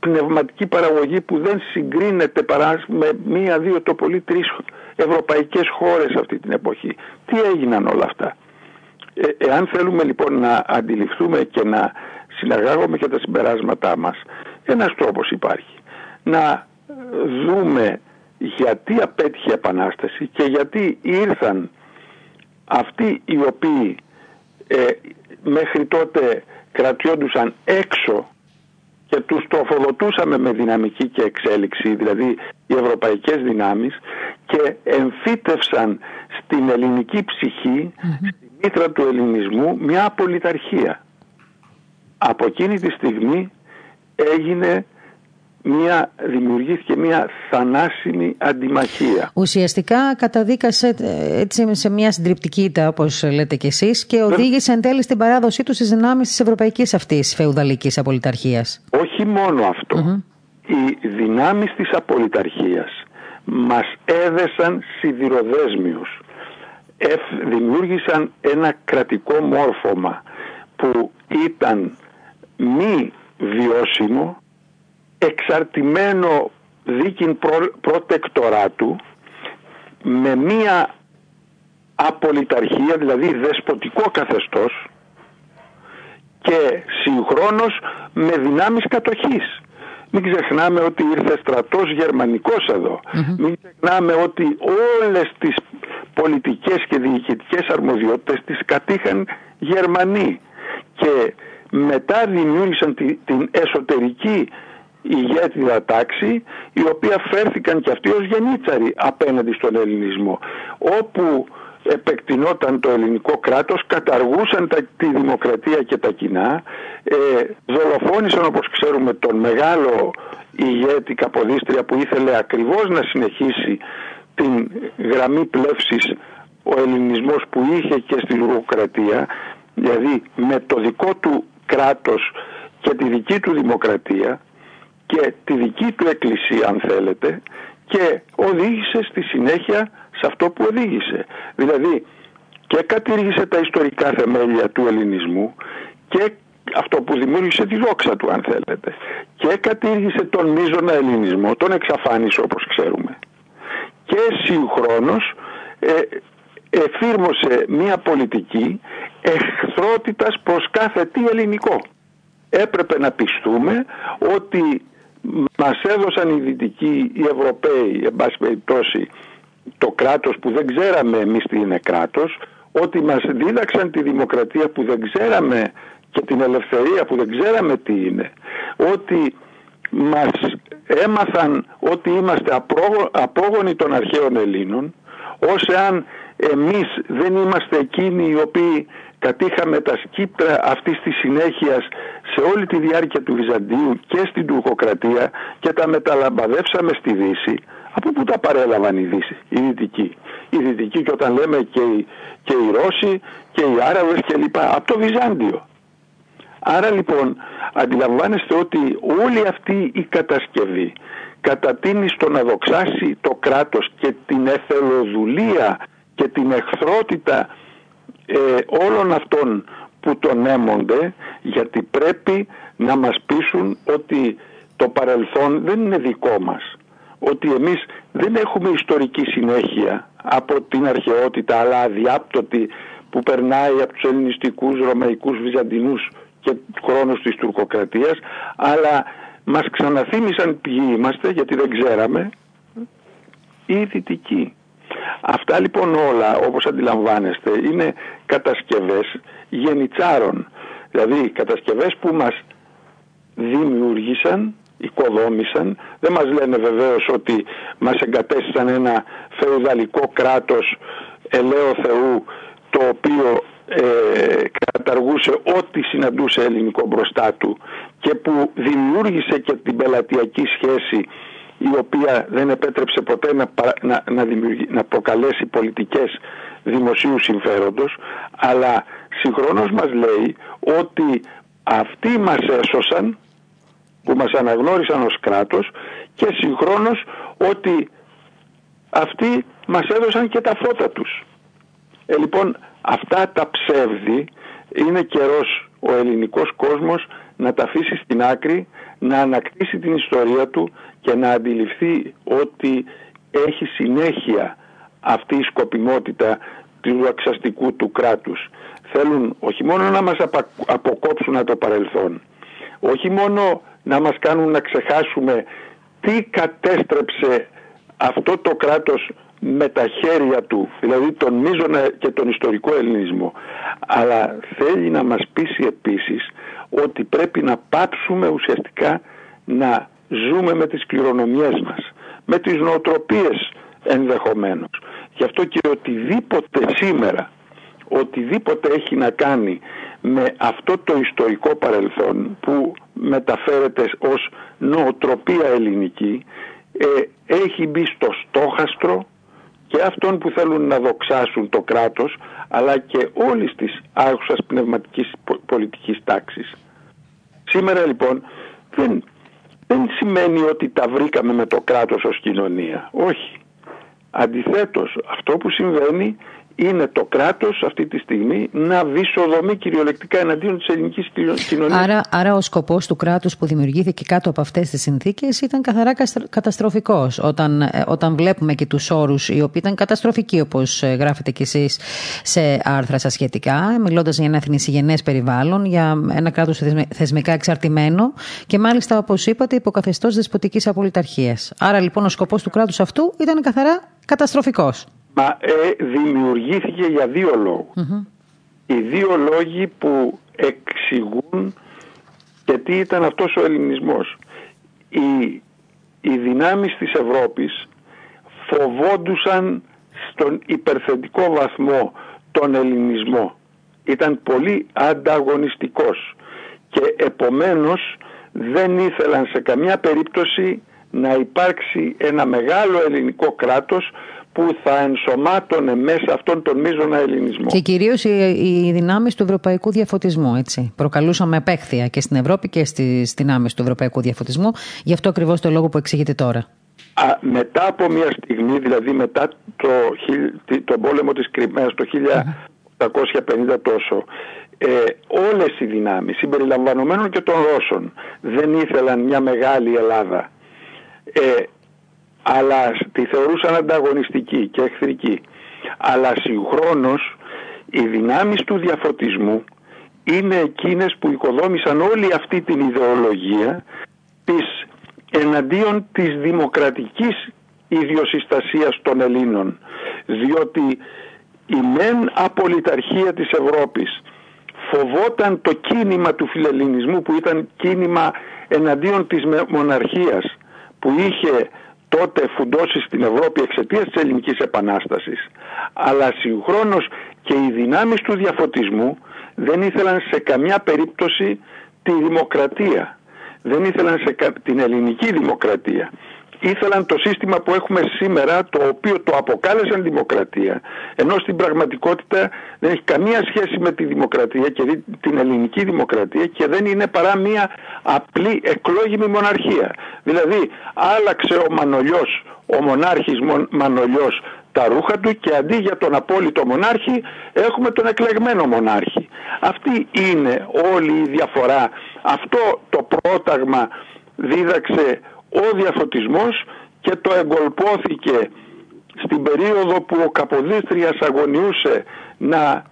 πνευματική παραγωγή που δεν συγκρίνεται παρά με μία-δύο το πολύ τρεις ευρωπαϊκές χώρες αυτή την εποχή. Τι έγιναν όλα αυτά; Ε, εάν θέλουμε λοιπόν να αντιληφθούμε και να συναγάγουμε και τα συμπεράσματά μας, ένας τρόπος υπάρχει. Να δούμε γιατί απέτυχε η Επανάσταση και γιατί ήρθαν αυτοί οι οποίοι ε, μέχρι τότε κρατιόντουσαν έξω και τους τροφοδοτούσαμε με δυναμική και εξέλιξη, δηλαδή οι ευρωπαϊκές δυνάμεις και εμφύτευσαν στην ελληνική ψυχή, στη μήτρα του ελληνισμού, μια απολυταρχία. Από εκείνη τη στιγμή έγινε μια, δημιουργήθηκε μια θανάσιμη αντιμαχία. Ουσιαστικά καταδίκασε ε, έτσι, σε μια συντριπτική ήττα όπως λέτε κι εσείς και οδήγησε εν τέλει στην παράδοσή του στις δυνάμεις της ευρωπαϊκής αυτής φεουδαλικής απολυταρχίας. Όχι μόνο Οι δυνάμεις της απολυταρχίας μας έδεσαν σιδηροδέσμιους. Δημιούργησαν ένα κρατικό μόρφωμα που ήταν μη βιώσιμο, εξαρτημένο δίκην προτεκτοράτου, με μία απολυταρχία, δηλαδή δεσποτικό καθεστώς και συγχρόνως με δυνάμεις κατοχής. Μην ξεχνάμε ότι ήρθε στρατός γερμανικός Μην ξεχνάμε ότι όλες τις πολιτικές και διοικητικές αρμοδιότητες τις κατήχαν Γερμανοί. Και μετά δημιούργησαν την εσωτερική ηγέτιδα τάξη η οποία φέρθηκαν και αυτοί ως γενίτσαροι απέναντι στον ελληνισμό όπου επεκτηνόταν το ελληνικό κράτος, καταργούσαν τα, τη δημοκρατία και τα κοινά, ε, δολοφόνησαν όπως ξέρουμε τον μεγάλο ηγέτη Καποδίστρια που ήθελε ακριβώς να συνεχίσει την γραμμή πλεύσης ο ελληνισμός που είχε και στη δημοκρατία, δηλαδή με το δικό του κράτος και τη δική του δημοκρατία και τη δική του εκκλησία αν θέλετε και οδήγησε στη συνέχεια σε αυτό που οδήγησε. Δηλαδή και κατήργησε τα ιστορικά θεμέλια του ελληνισμού και αυτό που δημιούργησε τη δόξα του αν θέλετε και κατήργησε τον μείζωνα ελληνισμό, τον εξαφάνισε όπως ξέρουμε και συγχρόνως ε, εφήρμοσε μια πολιτική εχθρότητας προς κάθε τι ελληνικό. Έπρεπε να πιστούμε ότι μας έδωσαν οι Δυτικοί, οι Ευρωπαίοι, εν πάση περιπτώσει, το κράτος που δεν ξέραμε εμείς τι είναι κράτος, ότι μας δίδαξαν τη δημοκρατία που δεν ξέραμε και την ελευθερία που δεν ξέραμε τι είναι, ότι μας έμαθαν ότι είμαστε απόγονοι των αρχαίων Ελλήνων, ως εάν εμείς δεν είμαστε εκείνοι οι οποίοι κατήχαμε τα σκύπτρα αυτής της συνέχειας σε όλη τη διάρκεια του Βυζαντίου και στην Τουρκοκρατία και τα μεταλαμπαδεύσαμε στη Δύση από πού τα παρέλαβαν οι Δύση, οι Δυτικοί; Οι Δυτικοί και όταν λέμε και οι, και οι Ρώσοι και οι Άραβες και λοιπά, από το Βυζάντιο. Άρα λοιπόν αντιλαμβάνεστε ότι όλη αυτή η κατασκευή κατατείνει στο να δοξάσει το κράτος και την εθελοδουλία και την εχθρότητα ε, όλων αυτών που τον έμονται γιατί πρέπει να μας πείσουν ότι το παρελθόν δεν είναι δικό μας. Ότι εμείς δεν έχουμε ιστορική συνέχεια από την αρχαιότητα αλλά αδιάπτωτη που περνάει από τους ελληνιστικούς, ρωμαϊκούς, βυζαντινούς και χρόνους της τουρκοκρατίας. Αλλά μας ξαναθύμισαν ποιοι είμαστε γιατί δεν ξέραμε. Οι δυτικοί. Αυτά λοιπόν όλα όπως αντιλαμβάνεστε είναι κατασκευές γενιτσάρων δηλαδή κατασκευές που μας δημιούργησαν οικοδόμησαν. Δεν μας λένε βεβαίως ότι μας εγκατέστησαν ένα φεουδαλικό κράτος ελαίο Θεού το οποίο ε, καταργούσε ό,τι συναντούσε ελληνικό μπροστά του και που δημιούργησε και την πελατειακή σχέση η οποία δεν επέτρεψε ποτέ να, να, να, να προκαλέσει πολιτικές δημοσίου συμφέροντος αλλά συγχρόνως μας λέει ότι αυτοί μας έσωσαν που μας αναγνώρισαν ως κράτος και συγχρόνως ότι αυτοί μας έδωσαν και τα φώτα τους. Ε, λοιπόν, αυτά τα ψεύδη είναι καιρός ο ελληνικός κόσμος να τα αφήσει στην άκρη, να ανακτήσει την ιστορία του και να αντιληφθεί ότι έχει συνέχεια αυτή η σκοπιμότητα του αξαστικού του κράτους. Θέλουν όχι μόνο να μας αποκόψουν από το παρελθόν, όχι μόνο να μας κάνουν να ξεχάσουμε τι κατέστρεψε αυτό το κράτος με τα χέρια του, δηλαδή τον μείζωνα και τον ιστορικό ελληνισμό. Αλλά θέλει να μας πείσει επίσης ότι πρέπει να πάψουμε ουσιαστικά να ζούμε με τις κληρονομιές μας, με τις νοοτροπίες ενδεχομένως. Γι' αυτό και οτιδήποτε σήμερα, οτιδήποτε έχει να κάνει με αυτό το ιστορικό παρελθόν που μεταφέρεται ως νοοτροπία ελληνική ε, έχει μπει στο στόχαστρο και αυτών που θέλουν να δοξάσουν το κράτος αλλά και όλης της άρχουσας πνευματικής πολιτικής τάξης. Σήμερα λοιπόν δεν δεν σημαίνει ότι τα βρήκαμε με το κράτος ως κοινωνία. Όχι. Αντιθέτως, αυτό που συμβαίνει είναι το κράτος αυτή τη στιγμή να βυσοδομεί κυριολεκτικά εναντίον της ελληνικής κοινωνίας. Άρα, άρα ο σκοπός του κράτους που δημιουργήθηκε κάτω από αυτές τις συνθήκες ήταν καθαρά καταστροφικός. Όταν, ε, όταν βλέπουμε και τους όρους οι οποίοι ήταν καταστροφικοί όπως ε, γράφετε κι εσείς σε άρθρα σας σχετικά, μιλώντας για ένα εθνισυγενές περιβάλλον, για ένα κράτος θεσμικά εξαρτημένο και μάλιστα όπως είπατε υποκαθεστώς δεσποτικής απολυταρχίας. Άρα λοιπόν ο σκοπός του κράτους αυτού ήταν καθαρά καταστροφικός. Μα ε, δημιουργήθηκε για δύο Οι δύο λόγοι που εξηγούν και τι ήταν αυτός ο ελληνισμός. Οι, οι δυνάμεις της Ευρώπης φοβόντουσαν στον υπερθετικό βαθμό τον ελληνισμό. Ήταν πολύ ανταγωνιστικός και επομένως δεν ήθελαν σε καμιά περίπτωση να υπάρξει ένα μεγάλο ελληνικό κράτος που θα ενσωμάτωνε μέσα αυτόν τον μείζωνα ελληνισμό. Και κυρίως οι, οι δυνάμεις του ευρωπαϊκού διαφωτισμού, έτσι. Προκαλούσαμε επέχθεια και στην Ευρώπη και στις δυνάμεις του ευρωπαϊκού διαφωτισμού. Γι' αυτό ακριβώς το λόγο που εξηγείτε τώρα. Α, μετά από μια στιγμή, δηλαδή μετά το, τον πόλεμο της Κρυμαίας το 1850 τόσο, ε, όλες οι δυνάμεις, συμπεριλαμβανομένων και των Ρώσων, δεν ήθελαν μια μεγάλη Ελλάδα. Ε, αλλά τη θεωρούσαν ανταγωνιστική και εχθρική. Αλλά συγχρόνως οι δυνάμεις του διαφωτισμού είναι εκείνες που οικοδόμησαν όλη αυτή την ιδεολογία της εναντίον της δημοκρατικής ιδιοσυστασίας των Ελλήνων. Διότι η μεν απολυταρχία της Ευρώπης φοβόταν το κίνημα του φιλελληνισμού που ήταν κίνημα εναντίον της μοναρχίας που είχε τότε φουντώσει στην Ευρώπη εξαιτίας της ελληνικής επανάστασης. Αλλά συγχρόνως και οι δυνάμεις του διαφωτισμού δεν ήθελαν σε καμιά περίπτωση τη δημοκρατία. Δεν ήθελαν σε την ελληνική δημοκρατία. Ήθελαν το σύστημα που έχουμε σήμερα το οποίο το αποκάλεσαν δημοκρατία ενώ στην πραγματικότητα δεν έχει καμία σχέση με τη δημοκρατία και την ελληνική δημοκρατία και δεν είναι παρά μια απλή εκλόγιμη μοναρχία. Δηλαδή άλλαξε ο Μανολιός, ο μονάρχης Μανολιός τα ρούχα του και αντί για τον απόλυτο μονάρχη έχουμε τον εκλεγμένο μονάρχη. Αυτή είναι όλη η διαφορά. Αυτό το πρόταγμα δίδαξε ο διαφωτισμός και το εγκολπώθηκε στην περίοδο που ο Καποδίστριας αγωνιούσε να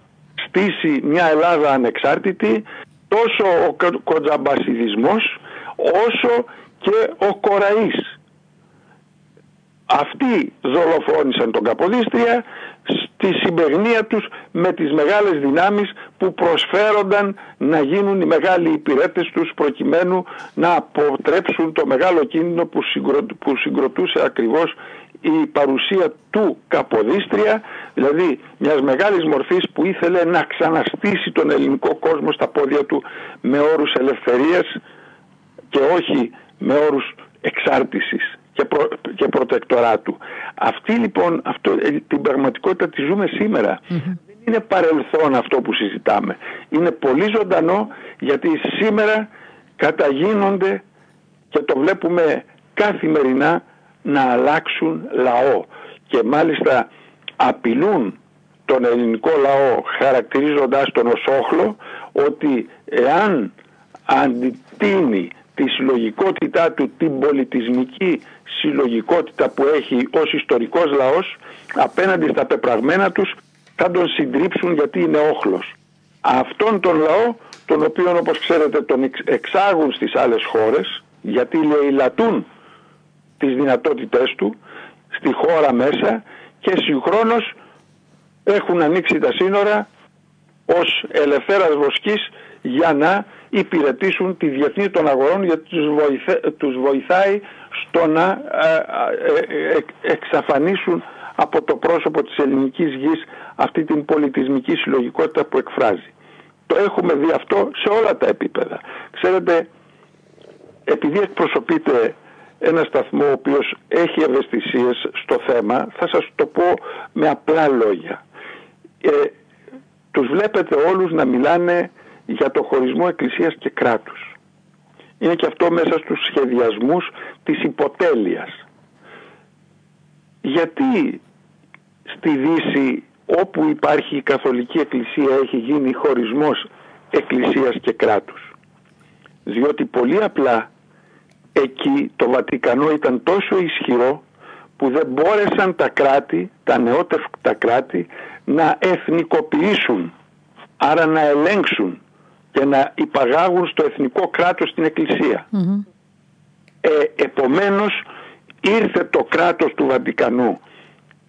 στήσει μια Ελλάδα ανεξάρτητη τόσο ο κοντζαμπασιδισμός όσο και ο Κοραής. Αυτοί δολοφόνησαν τον Καποδίστρια στη συμπεγνία τους με τις μεγάλες δυνάμεις που προσφέρονταν να γίνουν οι μεγάλοι υπηρέτες τους προκειμένου να αποτρέψουν το μεγάλο κίνδυνο που συγκροτούσε ακριβώς η παρουσία του Καποδίστρια, δηλαδή μιας μεγάλης μορφής που ήθελε να ξαναστήσει τον ελληνικό κόσμο στα πόδια του με όρους ελευθερίας και όχι με όρους εξάρτησης και, προ, και προτεκτοράτου. Αυτή λοιπόν, αυτό, ε, την πραγματικότητα τη ζούμε Δεν είναι παρελθόν αυτό που συζητάμε. Είναι πολύ ζωντανό γιατί σήμερα καταγίνονται και το βλέπουμε καθημερινά να αλλάξουν λαό και μάλιστα απειλούν τον ελληνικό λαό χαρακτηρίζοντάς τον ως όχλο ότι εάν αντιτείνει τη συλλογικότητά του, την πολιτισμική συλλογικότητα που έχει ως ιστορικός λαός απέναντι στα πεπραγμένα τους θα τον συντρίψουν γιατί είναι όχλος. Αυτόν τον λαό, τον οποίο όπως ξέρετε τον εξάγουν στις άλλες χώρες γιατί λαιλατούν τις δυνατότητές του στη χώρα μέσα και συγχρόνως έχουν ανοίξει τα σύνορα ως ελευθέρας βοσκής για να υπηρετήσουν τη διεθνή των αγορών γιατί τους, τους βοηθάει στο να ε, ε, ε, εξαφανίσουν από το πρόσωπο της ελληνικής γης αυτή την πολιτισμική συλλογικότητα που εκφράζει. Το έχουμε δει αυτό σε όλα τα επίπεδα. Ξέρετε, επειδή εκπροσωπείται ένα σταθμό ο οποίος έχει ευαισθησίες στο θέμα, θα σας το πω με απλά λόγια. Ε, τους βλέπετε όλους να μιλάνε για το χωρισμό εκκλησίας και κράτους. Είναι και αυτό μέσα στους σχεδιασμούς της υποτέλειας. Γιατί στη Δύση όπου υπάρχει η Καθολική Εκκλησία έχει γίνει χωρισμός Εκκλησίας και κράτους. Διότι πολύ απλά εκεί το Βατικανό ήταν τόσο ισχυρό που δεν μπόρεσαν τα κράτη, τα νεότερα κράτη να εθνικοποιήσουν, άρα να ελέγξουν και να υπαγάγουν στο εθνικό κράτος την εκκλησια Ε, επομένως ήρθε το κράτος του Βατικανού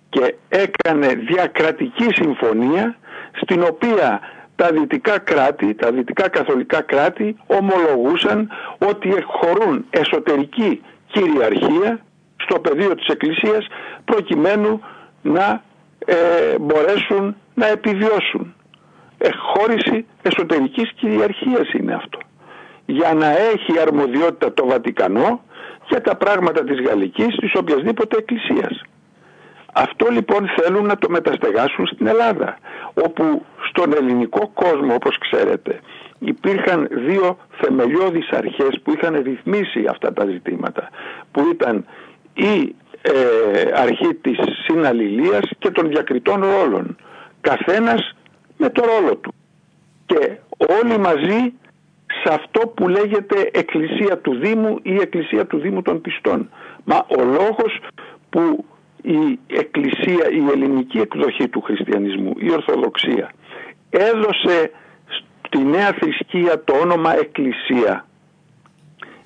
και έκανε διακρατική συμφωνία στην οποία τα δυτικά κράτη, τα δυτικά καθολικά κράτη ομολογούσαν ότι χωρούν εσωτερική κυριαρχία στο πεδίο της Εκκλησίας προκειμένου να ε, μπορέσουν να επιβιώσουν. Εχώρηση εσωτερικής κυριαρχίας είναι αυτό. Για να έχει αρμοδιότητα το Βατικανό για τα πράγματα της Γαλλικής, της οποιασδήποτε εκκλησίας. Αυτό λοιπόν θέλουν να το μεταστεγάσουν στην Ελλάδα, όπου στον ελληνικό κόσμο όπως ξέρετε υπήρχαν δύο θεμελιώδεις αρχές που είχαν ρυθμίσει αυτά τα ζητήματα, που ήταν η ε, αρχή της συναλληλίας και των διακριτών ρόλων. Καθένας με το ρόλο του. Και όλοι μαζί σε αυτό που λέγεται Εκκλησία του Δήμου ή Εκκλησία του Δήμου των Πιστών. Μα ο λόγος που η Εκκλησία, η ελληνική εκδοχή του χριστιανισμού, η Ορθοδοξία, έδωσε στη νέα θρησκεία το όνομα Εκκλησία.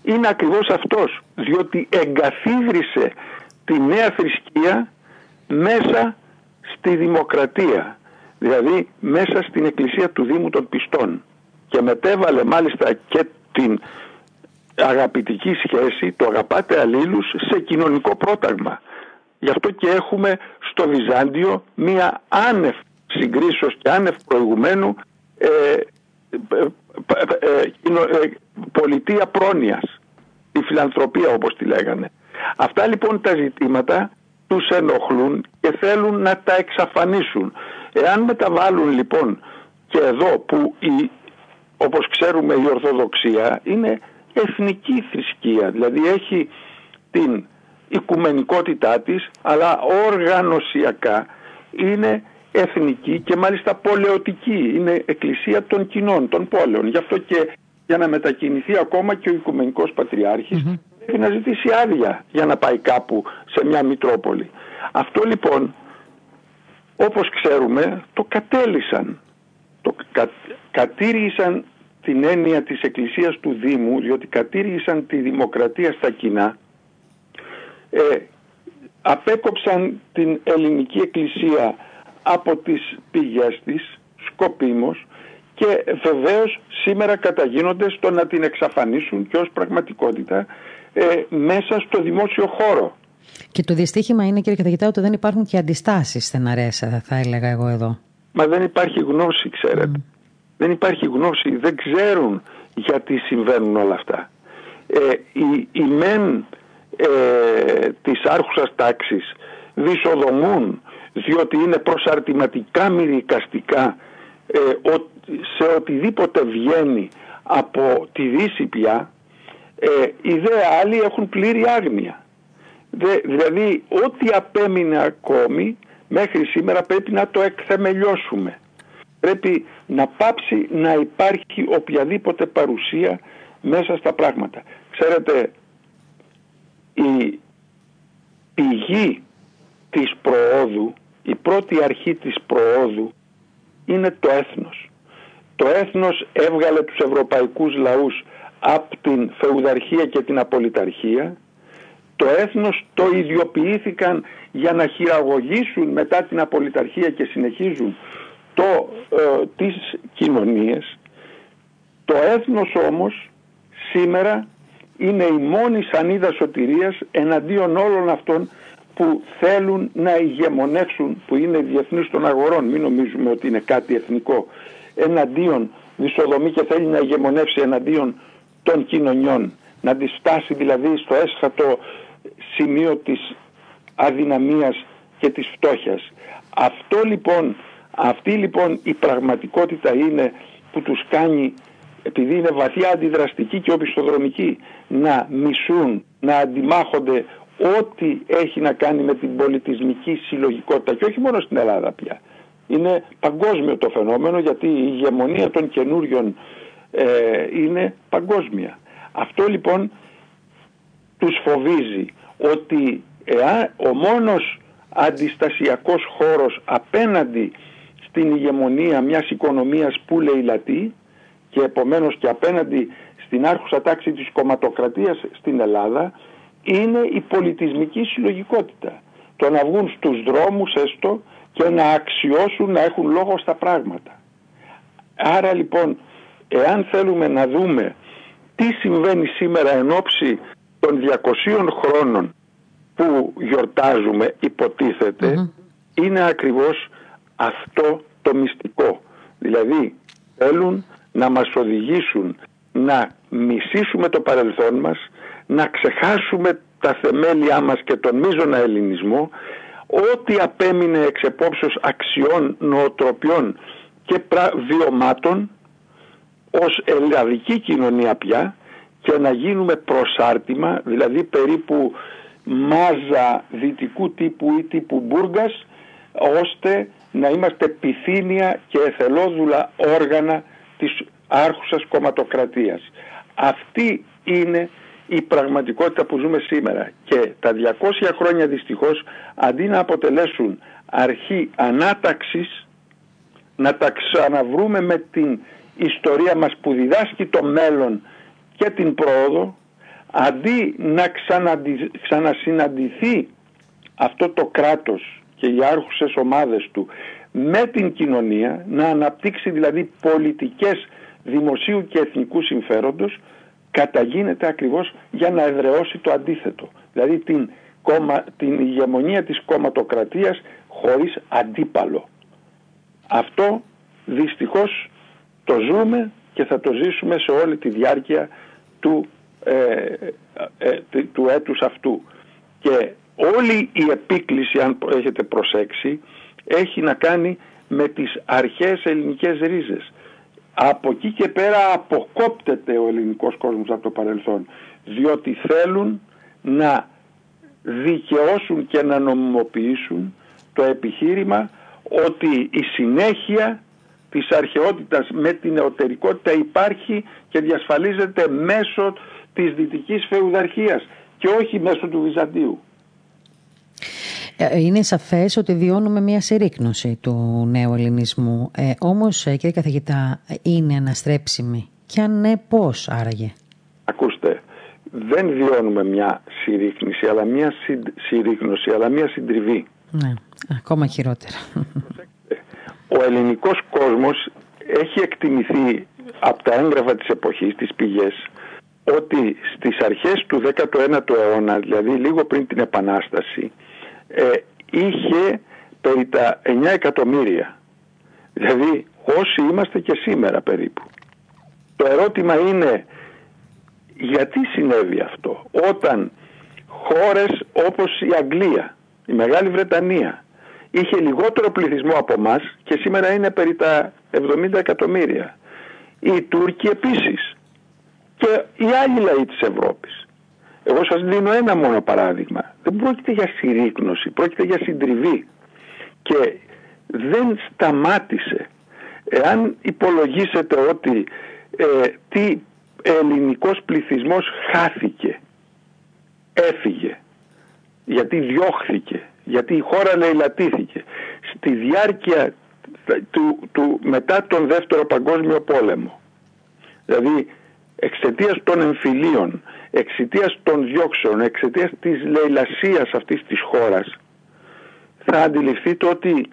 Είναι ακριβώς αυτός, διότι εγκαθίδρυσε τη νέα θρησκεία μέσα στη δημοκρατία, δηλαδή μέσα στην Εκκλησία του Δήμου των Πιστών και μετέβαλε μάλιστα και την αγαπητική σχέση, το αγαπάτε αλλήλους, σε κοινωνικό πρόταγμα. Γι' αυτό και έχουμε στο Βυζάντιο μία άνευ συγκρίσεως και άνευ προηγουμένου ε, ε, ε, πολιτεία πρόνοιας, η φιλανθρωπία όπως τη λέγανε. Αυτά λοιπόν τα ζητήματα τους ενοχλούν και θέλουν να τα εξαφανίσουν. Εάν μεταβάλουν λοιπόν και εδώ που η, όπως ξέρουμε η Ορθοδοξία είναι εθνική θρησκεία, δηλαδή έχει την οικουμενικότητά της αλλά οργανωσιακά είναι εθνική και μάλιστα πολεωτική. Είναι εκκλησία των κοινών, των πόλεων. Γι' αυτό και για να μετακινηθεί ακόμα και ο Οικουμενικός Πατριάρχης πρέπει να ζητήσει άδεια για να πάει κάπου σε μια Μητρόπολη. Αυτό λοιπόν όπως ξέρουμε το κατέλησαν. Το κα, κατήργησαν την έννοια της Εκκλησίας του Δήμου διότι κατήργησαν τη δημοκρατία στα κοινά ε, απέκοψαν την ελληνική εκκλησία από τις πηγές της σκοπίμως και βεβαίως σήμερα καταγίνονται στο να την εξαφανίσουν και ως πραγματικότητα ε, μέσα στο δημόσιο χώρο. Και το δυστύχημα είναι κύριε καθηγητά ότι δεν υπάρχουν και αντιστάσεις στεναρές θα έλεγα εγώ εδώ. Μα δεν υπάρχει γνώση ξέρετε. Δεν υπάρχει γνώση, δεν ξέρουν γιατί συμβαίνουν όλα αυτά. Ε, οι, οι μεν ε, της άρχουσας τάξης δυσοδομούν διότι είναι προσαρτηματικά μυρικαστικά ε, σε οτιδήποτε βγαίνει από τη Δύση πια ε, οι δε άλλοι έχουν πλήρη άγνοια. Δηλαδή ό,τι απέμεινε ακόμη μέχρι σήμερα πρέπει να το εκθεμελιώσουμε. Πρέπει να πάψει να υπάρχει οποιαδήποτε παρουσία μέσα στα πράγματα. Ξέρετε η πηγή της προόδου, η πρώτη αρχή της προόδου είναι το έθνος. Το έθνος έβγαλε τους ευρωπαϊκούς λαούς από την φεουδαρχία και την απολυταρχία. Το έθνος το ιδιοποιήθηκαν για να χειραγωγήσουν μετά την απολυταρχία και συνεχίζουν το, ε, τις κοινωνίες. Το έθνος όμως σήμερα είναι η μόνη σανίδα σωτηρίας εναντίον όλων αυτών που θέλουν να ηγεμονεύσουν, που είναι διεθνείς των αγορών, μην νομίζουμε ότι είναι κάτι εθνικό, εναντίον δισοδομή και θέλει να ηγεμονεύσει εναντίον των κοινωνιών, να τις φτάσει δηλαδή στο έσχατο σημείο της αδυναμίας και της φτώχειας. Αυτό λοιπόν, αυτή λοιπόν η πραγματικότητα είναι που τους κάνει επειδή είναι βαθιά αντιδραστικοί και οπισθοδρομικοί να μισούν, να αντιμάχονται ό,τι έχει να κάνει με την πολιτισμική συλλογικότητα και όχι μόνο στην Ελλάδα πια. Είναι παγκόσμιο το φαινόμενο γιατί η ηγεμονία των καινούριων ε, είναι παγκόσμια. Αυτό λοιπόν τους φοβίζει ότι εάν ο μόνος αντιστασιακός χώρος απέναντι στην ηγεμονία μιας οικονομίας που λαιλατεί και επομένως και απέναντι στην άρχουσα τάξη της κομματοκρατίας στην Ελλάδα είναι η πολιτισμική συλλογικότητα. Το να βγουν στους δρόμους έστω και να αξιώσουν να έχουν λόγο στα πράγματα. Άρα λοιπόν εάν θέλουμε να δούμε τι συμβαίνει σήμερα εν ώψη των 200 χρόνων που γιορτάζουμε είναι ακριβώς αυτό το μυστικό. Δηλαδή θέλουν να μας οδηγήσουν να μισήσουμε το παρελθόν μας, να ξεχάσουμε τα θεμέλια μας και τον μείζωνα ελληνισμό, ό,τι απέμεινε εξ αξιών, νοοτροπιών και βιωμάτων ως ελλαδική κοινωνία πια και να γίνουμε προσάρτημα, δηλαδή περίπου μάζα δυτικού τύπου ή τύπου μπούργας, ώστε να είμαστε πυθύνια και εθελόδουλα όργανα της άρχουσας κομματοκρατίας. Αυτή είναι η πραγματικότητα που ζούμε σήμερα και τα 200 χρόνια δυστυχώς αντί να αποτελέσουν αρχή ανάταξης να τα ξαναβρούμε με την ιστορία μας που διδάσκει το μέλλον και την πρόοδο αντί να ξανασυναντηθεί αυτό το κράτος και οι άρχουσες ομάδες του με την κοινωνία να αναπτύξει δηλαδή πολιτικές δημοσίου και εθνικού συμφέροντος καταγίνεται ακριβώς για να εδραιώσει το αντίθετο. Δηλαδή την, κόμμα, την ηγεμονία της κομματοκρατίας χωρίς αντίπαλο. Αυτό δυστυχώς το ζούμε και θα το ζήσουμε σε όλη τη διάρκεια του, ε, ε, ε του έτους αυτού. Και όλη η επίκληση, αν έχετε προσέξει, έχει να κάνει με τις αρχές ελληνικές ρίζες. Από εκεί και πέρα αποκόπτεται ο ελληνικός κόσμος από το παρελθόν, διότι θέλουν να δικαιώσουν και να νομιμοποιήσουν το επιχείρημα ότι η συνέχεια της αρχαιότητας με την νεωτερικότητα υπάρχει και διασφαλίζεται μέσω της δυτικής φεουδαρχίας και όχι μέσω του Βυζαντίου. Ε, είναι σαφές ότι βιώνουμε μια συρρήκνωση του νέου ελληνισμού. Ε, όμως, ε, κύριε καθηγητά, είναι αναστρέψιμη. Και αν ναι, πώς άραγε; Ακούστε, δεν βιώνουμε μια συρρήκνωση, αλλά μια συρρήκνωση, αλλά μια συντριβή. Ναι, ακόμα χειρότερα. Ο ελληνικός κόσμος έχει εκτιμηθεί από τα έγγραφα της εποχής, τις πηγές, ότι στις αρχές του 19ου αιώνα, δηλαδή λίγο πριν την Επανάσταση, ε, είχε περί τα 9 εκατομμύρια. Δηλαδή όσοι είμαστε και σήμερα περίπου. Το ερώτημα είναι γιατί συνέβη αυτό; Όταν χώρες όπως η Αγγλία, η Μεγάλη Βρετανία είχε λιγότερο πληθυσμό από εμάς και σήμερα είναι περί τα 70 εκατομμύρια. Οι Τούρκοι επίσης και οι άλλοι λαοί της Ευρώπης. Εγώ σας δίνω ένα μόνο παράδειγμα. Δεν πρόκειται για συρρήκνωση, πρόκειται για συντριβή. Και δεν σταμάτησε. Εάν υπολογίσετε ότι ε, τι ελληνικός πληθυσμός χάθηκε, έφυγε, γιατί διώχθηκε, γιατί η χώρα λαιλατήθηκε, στη διάρκεια του, του, μετά τον δεύτερο παγκόσμιο πόλεμο. Δηλαδή εξαιτίας των εμφυλίων, εξαιτίας των διώξεων, εξαιτίας της λαιλασίας αυτής της χώρας, θα αντιληφθείτε ότι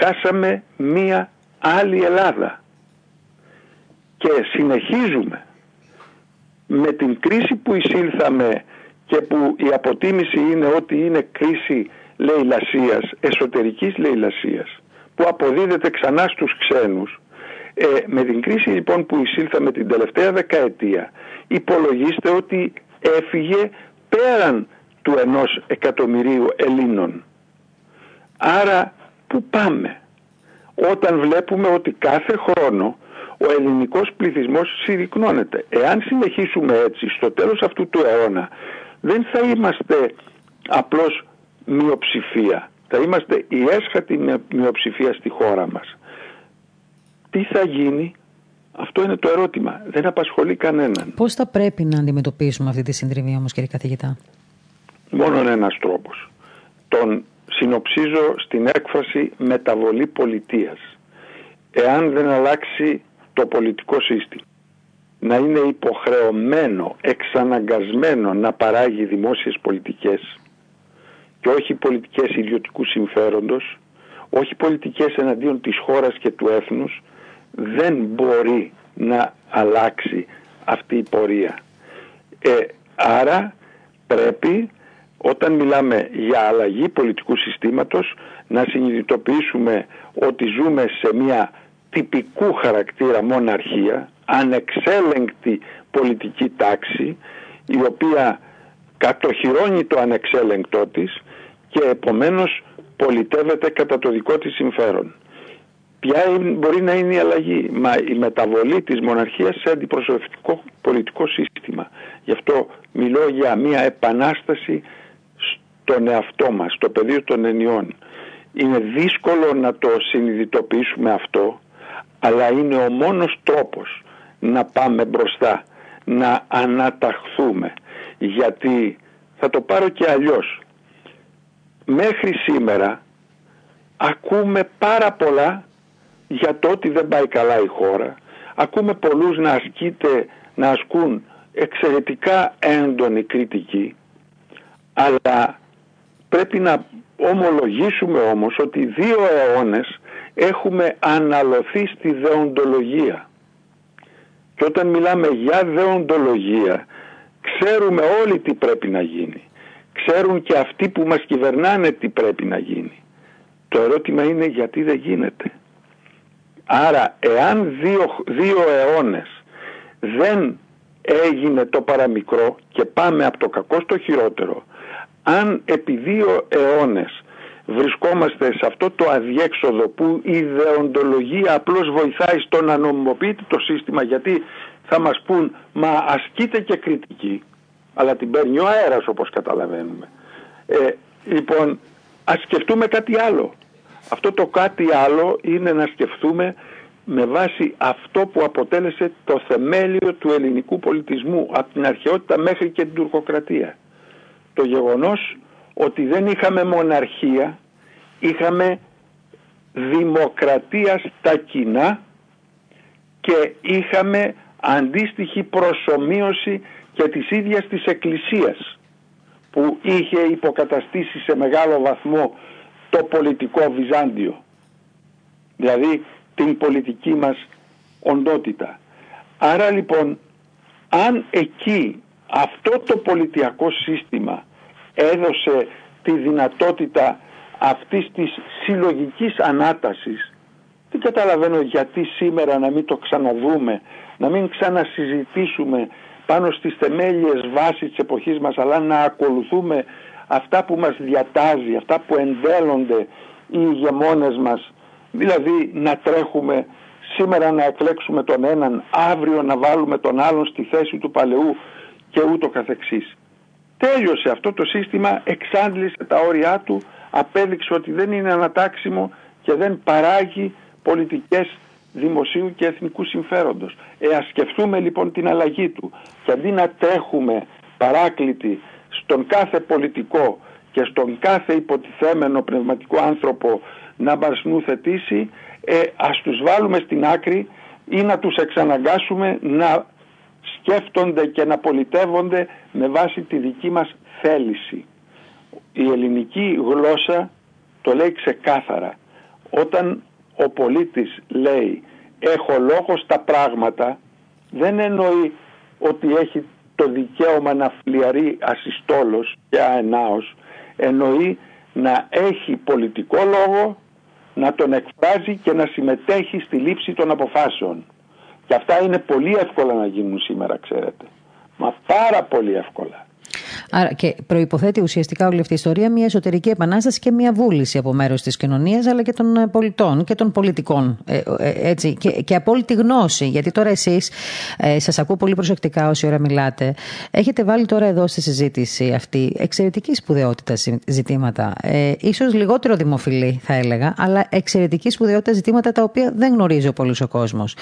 χάσαμε μία άλλη Ελλάδα. Και συνεχίζουμε με την κρίση που εισήλθαμε και που η αποτίμηση είναι ότι είναι κρίση λαιλασίας, εσωτερικής λαιλασίας, που αποδίδεται ξανά στους ξένους, ε, με την κρίση λοιπόν που εισήλθαμε την τελευταία δεκαετία υπολογίστε ότι έφυγε πέραν του ενός εκατομμυρίου Ελλήνων. Άρα πού πάμε; Όταν βλέπουμε ότι κάθε χρόνο ο ελληνικός πληθυσμός συρρυκνώνεται. Εάν συνεχίσουμε έτσι στο τέλος αυτού του αιώνα δεν θα είμαστε απλώς μειοψηφία. Θα είμαστε η έσχατη μειοψηφία στη χώρα μας. Τι θα γίνει, αυτό είναι το ερώτημα. Δεν απασχολεί κανέναν. Πώς θα πρέπει να αντιμετωπίσουμε αυτή τη συντριβή όμως κύριε καθηγητά; Μόνον ένας τρόπος. Τον συνοψίζω στην έκφραση μεταβολή πολιτείας. Εάν δεν αλλάξει το πολιτικό σύστημα να είναι υποχρεωμένο, εξαναγκασμένο να παράγει δημόσιες πολιτικές και όχι πολιτικές ιδιωτικού συμφέροντος, όχι πολιτικές εναντίον της χώρας και του έθνους, δεν μπορεί να αλλάξει αυτή η πορεία. Ε, άρα πρέπει όταν μιλάμε για αλλαγή πολιτικού συστήματος να συνειδητοποιήσουμε ότι ζούμε σε μια τυπικού χαρακτήρα μοναρχία, ανεξέλεγκτη πολιτική τάξη η οποία κατοχυρώνει το ανεξέλεγκτό της και επομένως πολιτεύεται κατά το δικό της συμφέρον. Ποια μπορεί να είναι η αλλαγή, μα η μεταβολή της μοναρχίας σε αντιπροσωπευτικό πολιτικό σύστημα. Γι' αυτό μιλώ για μια επανάσταση στον εαυτό μας, στο πεδίο των ενιών. Είναι δύσκολο να το συνειδητοποιήσουμε αυτό, αλλά είναι ο μόνος τρόπος να πάμε μπροστά, να αναταχθούμε. Γιατί θα το πάρω και αλλιώς. Μέχρι σήμερα ακούμε πάρα πολλά για το ότι δεν πάει καλά η χώρα. Ακούμε πολλούς να, ασκείτε, να ασκούν εξαιρετικά έντονη κριτική αλλά πρέπει να ομολογήσουμε όμως ότι δύο αιώνες έχουμε αναλωθεί στη δεοντολογία. Και όταν μιλάμε για δεοντολογία, ξέρουμε όλοι τι πρέπει να γίνει. Ξέρουν και αυτοί που μας κυβερνάνε τι πρέπει να γίνει. Το ερώτημα είναι γιατί δεν γίνεται. Άρα εάν δύο, δύο αιώνες δεν έγινε το παραμικρό και πάμε από το κακό στο χειρότερο, αν επί δύο αιώνες βρισκόμαστε σε αυτό το αδιέξοδο που η ιδεοντολογία απλώς βοηθάει στο να νομιμοποιείται το σύστημα γιατί θα μας πούν μα ασκείται και κριτική αλλά την παίρνει ο αέρας όπως καταλαβαίνουμε. Ε, λοιπόν ας σκεφτούμε κάτι άλλο. Αυτό το κάτι άλλο είναι να σκεφτούμε με βάση αυτό που αποτέλεσε το θεμέλιο του ελληνικού πολιτισμού από την αρχαιότητα μέχρι και την τουρκοκρατία. Το γεγονός ότι δεν είχαμε μοναρχία, είχαμε δημοκρατία στα κοινά και είχαμε αντίστοιχη προσωμείωση και της ίδιας της Εκκλησίας που είχε υποκαταστήσει σε μεγάλο βαθμό το πολιτικό Βυζάντιο. Δηλαδή την πολιτική μας οντότητα. Άρα λοιπόν αν εκεί αυτό το πολιτιακό σύστημα έδωσε τη δυνατότητα αυτής της συλλογικής ανάτασης δεν καταλαβαίνω γιατί σήμερα να μην το ξαναδούμε, να μην ξανασυζητήσουμε πάνω στις θεμέλιες βάσεις της εποχής μας αλλά να ακολουθούμε αυτά που μας διατάζει, αυτά που εντέλλονται οι ηγεμόνες μας δηλαδή να τρέχουμε σήμερα να εκλέξουμε τον έναν, αύριο να βάλουμε τον άλλον στη θέση του παλαιού και ούτω καθεξής. Τέλειωσε αυτό το σύστημα, εξάντλησε τα όρια του, απέδειξε ότι δεν είναι ανατάξιμο και δεν παράγει πολιτικές δημοσίου και εθνικού συμφέροντος. Ε, ας σκεφτούμε λοιπόν την αλλαγή του και αντί να τρέχουμε παράκλητοι στον κάθε πολιτικό και στον κάθε υποτιθέμενο πνευματικό άνθρωπο να μας νουθετήσει, ε, ας τους βάλουμε στην άκρη ή να τους εξαναγκάσουμε να σκέφτονται και να πολιτεύονται με βάση τη δική μας θέληση. Η ελληνική γλώσσα το λέει ξεκάθαρα. Όταν ο πολίτης λέει έχω λόγος στα πράγματα δεν εννοεί ότι έχει το δικαίωμα να φλιαρεί ασυστόλος και αενάως εννοεί να έχει πολιτικό λόγο να τον εκφράζει και να συμμετέχει στη λήψη των αποφάσεων. Και αυτά είναι πολύ εύκολα να γίνουν σήμερα, ξέρετε. Μα πάρα πολύ εύκολα. Άρα και προϋποθέτει ουσιαστικά όλη αυτή η ιστορία μια εσωτερική επανάσταση και μια βούληση από μέρος της κοινωνίας αλλά και των ε, πολιτών και των πολιτικών. Ε, έτσι, και, και απόλυτη γνώση. Γιατί τώρα εσείς ε, σας ακούω πολύ προσεκτικά όση ώρα μιλάτε. Έχετε βάλει τώρα εδώ στη συζήτηση αυτή εξαιρετική σπουδαιότητα ζητήματα. Ε, ίσως λιγότερο δημοφιλή θα έλεγα αλλά εξαιρετική σπουδαιότητα ζητήματα τα οποία δεν γνωρίζει ο πολλής ο κόσμος.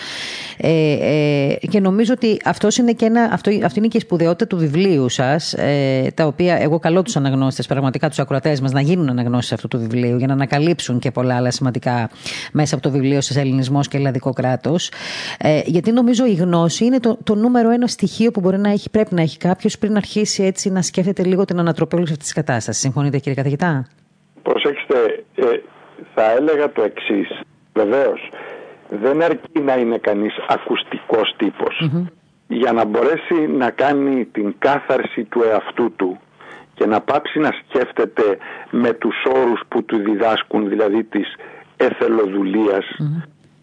Ε, ε, και νομίζω ότι αυτός είναι και ένα, αυτό, αυτή είναι και η σπουδαιότητα του βιβλίου σας. Ε, τα οποία εγώ καλώ τους αναγνώστες πραγματικά τους ακροατές μας να γίνουν αναγνώσεις αυτού του βιβλίου για να ανακαλύψουν και πολλά άλλα σημαντικά μέσα από το βιβλίο σας Ελληνισμός και Ελλαδικό κράτος ε, γιατί νομίζω η γνώση είναι το, το νούμερο ένα στοιχείο που μπορεί να έχει, πρέπει να έχει κάποιος πριν αρχίσει έτσι να σκέφτεται λίγο την ανατροπή όλη αυτής της κατάστασης. Συμφωνείτε κύριε καθηγητά; Προσέξτε, ε, θα έλεγα το εξής. Βεβαίως, δεν αρκεί να είναι κανείς ακουστικός για να μπορέσει να κάνει την κάθαρση του εαυτού του και να πάψει να σκέφτεται με τους όρους που του διδάσκουν δηλαδή της εθελοδουλειας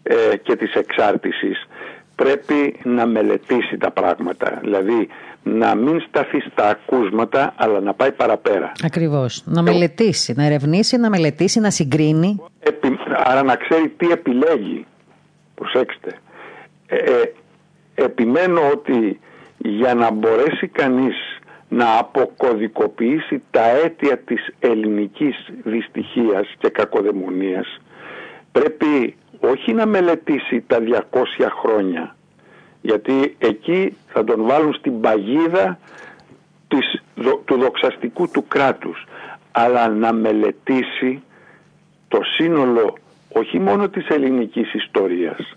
ε, και της εξάρτησης πρέπει να μελετήσει τα πράγματα. Δηλαδή να μην σταθεί στα ακούσματα αλλά να πάει παραπέρα. Ακριβώς, να μελετήσει, να ερευνήσει, να μελετήσει, να συγκρίνει. Άρα να ξέρει τι επιλέγει. Προσέξτε. Ε, ε, επιμένω ότι για να μπορέσει κανείς να αποκωδικοποιήσει τα αίτια της ελληνικής δυστυχίας και κακοδαιμονίας πρέπει όχι να μελετήσει τα 200 χρόνια γιατί εκεί θα τον βάλουν στην παγίδα της, του δοξαστικού του κράτους αλλά να μελετήσει το σύνολο όχι μόνο της ελληνικής ιστορίας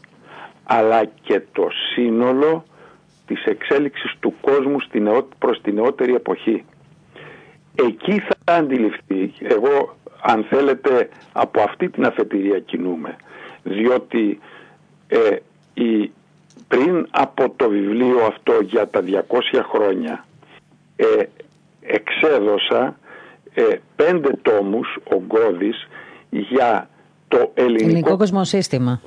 αλλά και το σύνολο της εξέλιξης του κόσμου στην προς την νεότερη εποχή. Εκεί θα αντιληφθεί, εγώ αν θέλετε από αυτή την αφετηρία κινούμε, διότι ε, η, πριν από το βιβλίο αυτό για τα 200 χρόνια ε, εξέδωσα ε, πέντε τόμους ογκώδης για το ελληνικό, ελληνικό κοσμοσύστημα.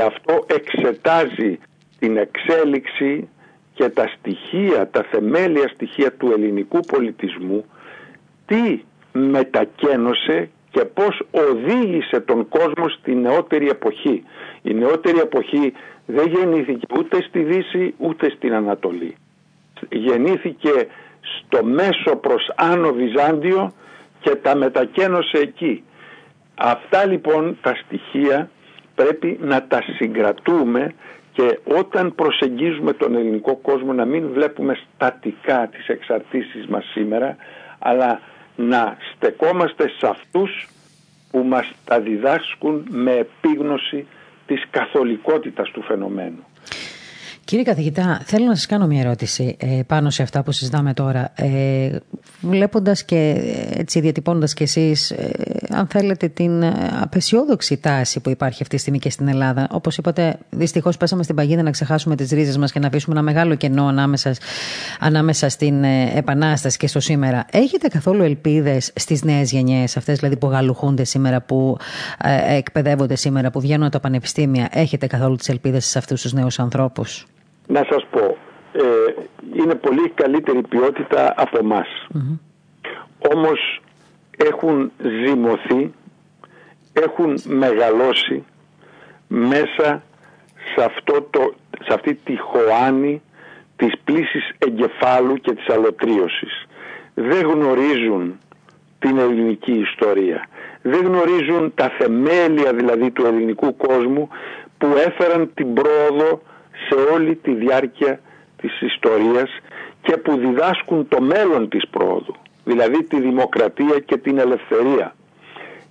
Σύστημα. Και αυτό εξετάζει την εξέλιξη και τα στοιχεία, τα θεμέλια στοιχεία του ελληνικού πολιτισμού τι μετακένωσε και πώς οδήγησε τον κόσμο στη νεότερη εποχή. Η νεότερη εποχή δεν γεννήθηκε ούτε στη Δύση ούτε στην Ανατολή. Γεννήθηκε στο μέσο προς Άνω Βυζάντιο και τα μετακένωσε εκεί. Αυτά λοιπόν τα στοιχεία πρέπει να τα συγκρατούμε και όταν προσεγγίζουμε τον ελληνικό κόσμο να μην βλέπουμε στατικά τις εξαρτήσεις μας σήμερα αλλά να στεκόμαστε σε αυτούς που μας τα διδάσκουν με επίγνωση της καθολικότητας του φαινομένου. Κύριε καθηγητά, θέλω να σας κάνω μια ερώτηση ε, πάνω σε αυτά που συζητάμε τώρα. Ε, βλέποντας και ε, έτσι διατυπώνοντας και εσείς, ε, αν θέλετε, την απεσιόδοξη τάση που υπάρχει αυτή τη στιγμή και στην Ελλάδα. Όπως είπατε, δυστυχώς πέσαμε στην παγίδα να ξεχάσουμε τις ρίζες μας και να αφήσουμε ένα μεγάλο κενό ανάμεσα, ανάμεσα στην Επανάσταση και στο σήμερα. Έχετε καθόλου ελπίδες στις νέες γενιές, αυτές δηλαδή που γαλουχούνται σήμερα, που εκπαιδεύονται σήμερα, που βγαίνουν από τα πανεπιστήμια; Έχετε καθόλου τις ελπίδες σε αυτούς τους νέους ανθρώπους; Να σας πω, ε, είναι πολύ καλύτερη ποιότητα από εμάς. Όμως έχουν ζυμωθεί, έχουν μεγαλώσει μέσα σε, αυτό το, σε αυτή τη χωάνη της πλήσης εγκεφάλου και της αλωτρίωσης. Δεν γνωρίζουν την ελληνική ιστορία. Δεν γνωρίζουν τα θεμέλια δηλαδή του ελληνικού κόσμου που έφεραν την πρόοδο σε όλη τη διάρκεια της ιστορίας και που διδάσκουν το μέλλον της πρόοδου, δηλαδή τη δημοκρατία και την ελευθερία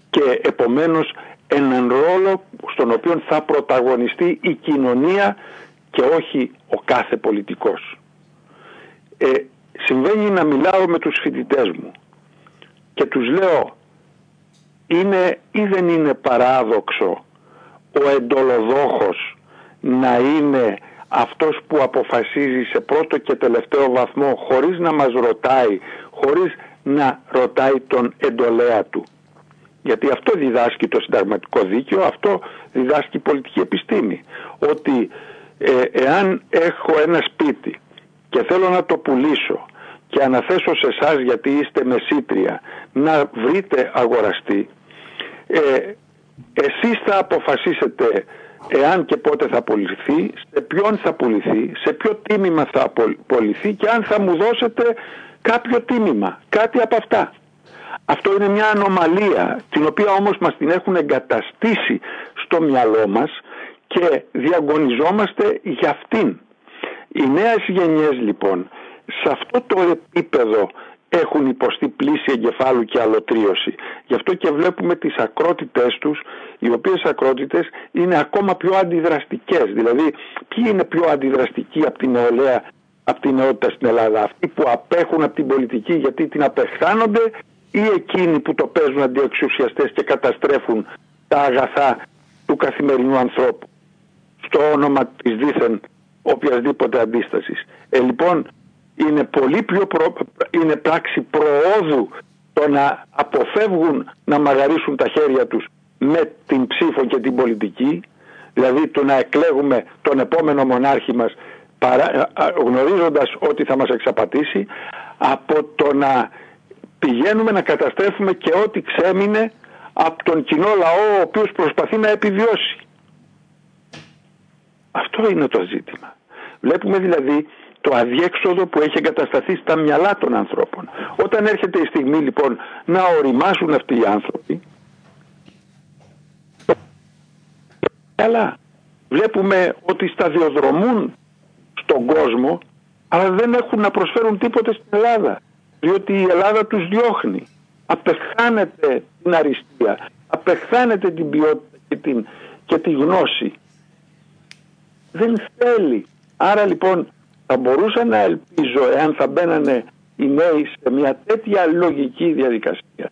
και επομένως έναν ρόλο στον οποίο θα πρωταγωνιστεί η κοινωνία και όχι ο κάθε πολιτικός. Ε, συμβαίνει να μιλάω με τους φοιτητές μου και τους λέω είναι ή δεν είναι παράδοξο ο εντολοδόχος να είναι αυτός που αποφασίζει σε πρώτο και τελευταίο βαθμό χωρίς να μας ρωτάει, χωρίς να ρωτάει τον εντολέα του. Γιατί αυτό διδάσκει το συνταγματικό δίκαιο, αυτό διδάσκει η πολιτική επιστήμη. Ότι ε, εάν έχω ένα σπίτι και θέλω να το πουλήσω και αναθέσω σε εσάς γιατί είστε μεσήτρια να βρείτε αγοραστή ε, εσείς θα αποφασίσετε εάν και πότε θα πουληθεί, σε ποιον θα πουληθεί, σε ποιο τίμημα θα πουληθεί και αν θα μου δώσετε κάποιο τίμημα, κάτι από αυτά. Αυτό είναι μια ανομαλία την οποία όμως μας την έχουν εγκαταστήσει στο μυαλό μας και διαγωνιζόμαστε για αυτήν. Οι νέες γενιές λοιπόν σε αυτό το επίπεδο έχουν υποστεί πλήση εγκεφάλου και αλωτρίωση. Γι' αυτό και βλέπουμε τις ακρότητες τους, οι οποίες ακρότητες είναι ακόμα πιο αντιδραστικές. Δηλαδή, ποιοι είναι πιο αντιδραστικοί από την νεολαία, από την νεότητα στην Ελλάδα; Αυτοί που απέχουν από την πολιτική γιατί την απεχθάνονται ή εκείνοι που το παίζουν αντιεξουσιαστές και καταστρέφουν τα αγαθά του καθημερινού ανθρώπου στο όνομα της δίθεν οποιασδήποτε αντίστασης. Ε, λοιπόν, είναι πολύ πιο είναι πράξη προόδου το να αποφεύγουν να μαγαρίσουν τα χέρια τους με την ψήφο και την πολιτική δηλαδή το να εκλέγουμε τον επόμενο μονάρχη μας παρά, γνωρίζοντας ότι θα μας εξαπατήσει από το να πηγαίνουμε να καταστρέφουμε και ό,τι ξέμεινε από τον κοινό λαό ο οποίος προσπαθεί να επιβιώσει. Αυτό είναι το ζήτημα. Βλέπουμε δηλαδή το αδιέξοδο που έχει εγκατασταθεί στα μυαλά των ανθρώπων. Όταν έρχεται η στιγμή λοιπόν να οριμάσουν αυτοί οι άνθρωποι, αλλά βλέπουμε ότι σταδιοδρομούν στον κόσμο, αλλά δεν έχουν να προσφέρουν τίποτε στην Ελλάδα. Διότι η Ελλάδα τους διώχνει. Απεχθάνεται την αριστεία, απεχθάνεται την ποιότητα και, την, και τη γνώση. Δεν θέλει. Άρα λοιπόν θα μπορούσα να ελπίζω εάν θα μπαίνανε οι νέοι σε μια τέτοια λογική διαδικασία.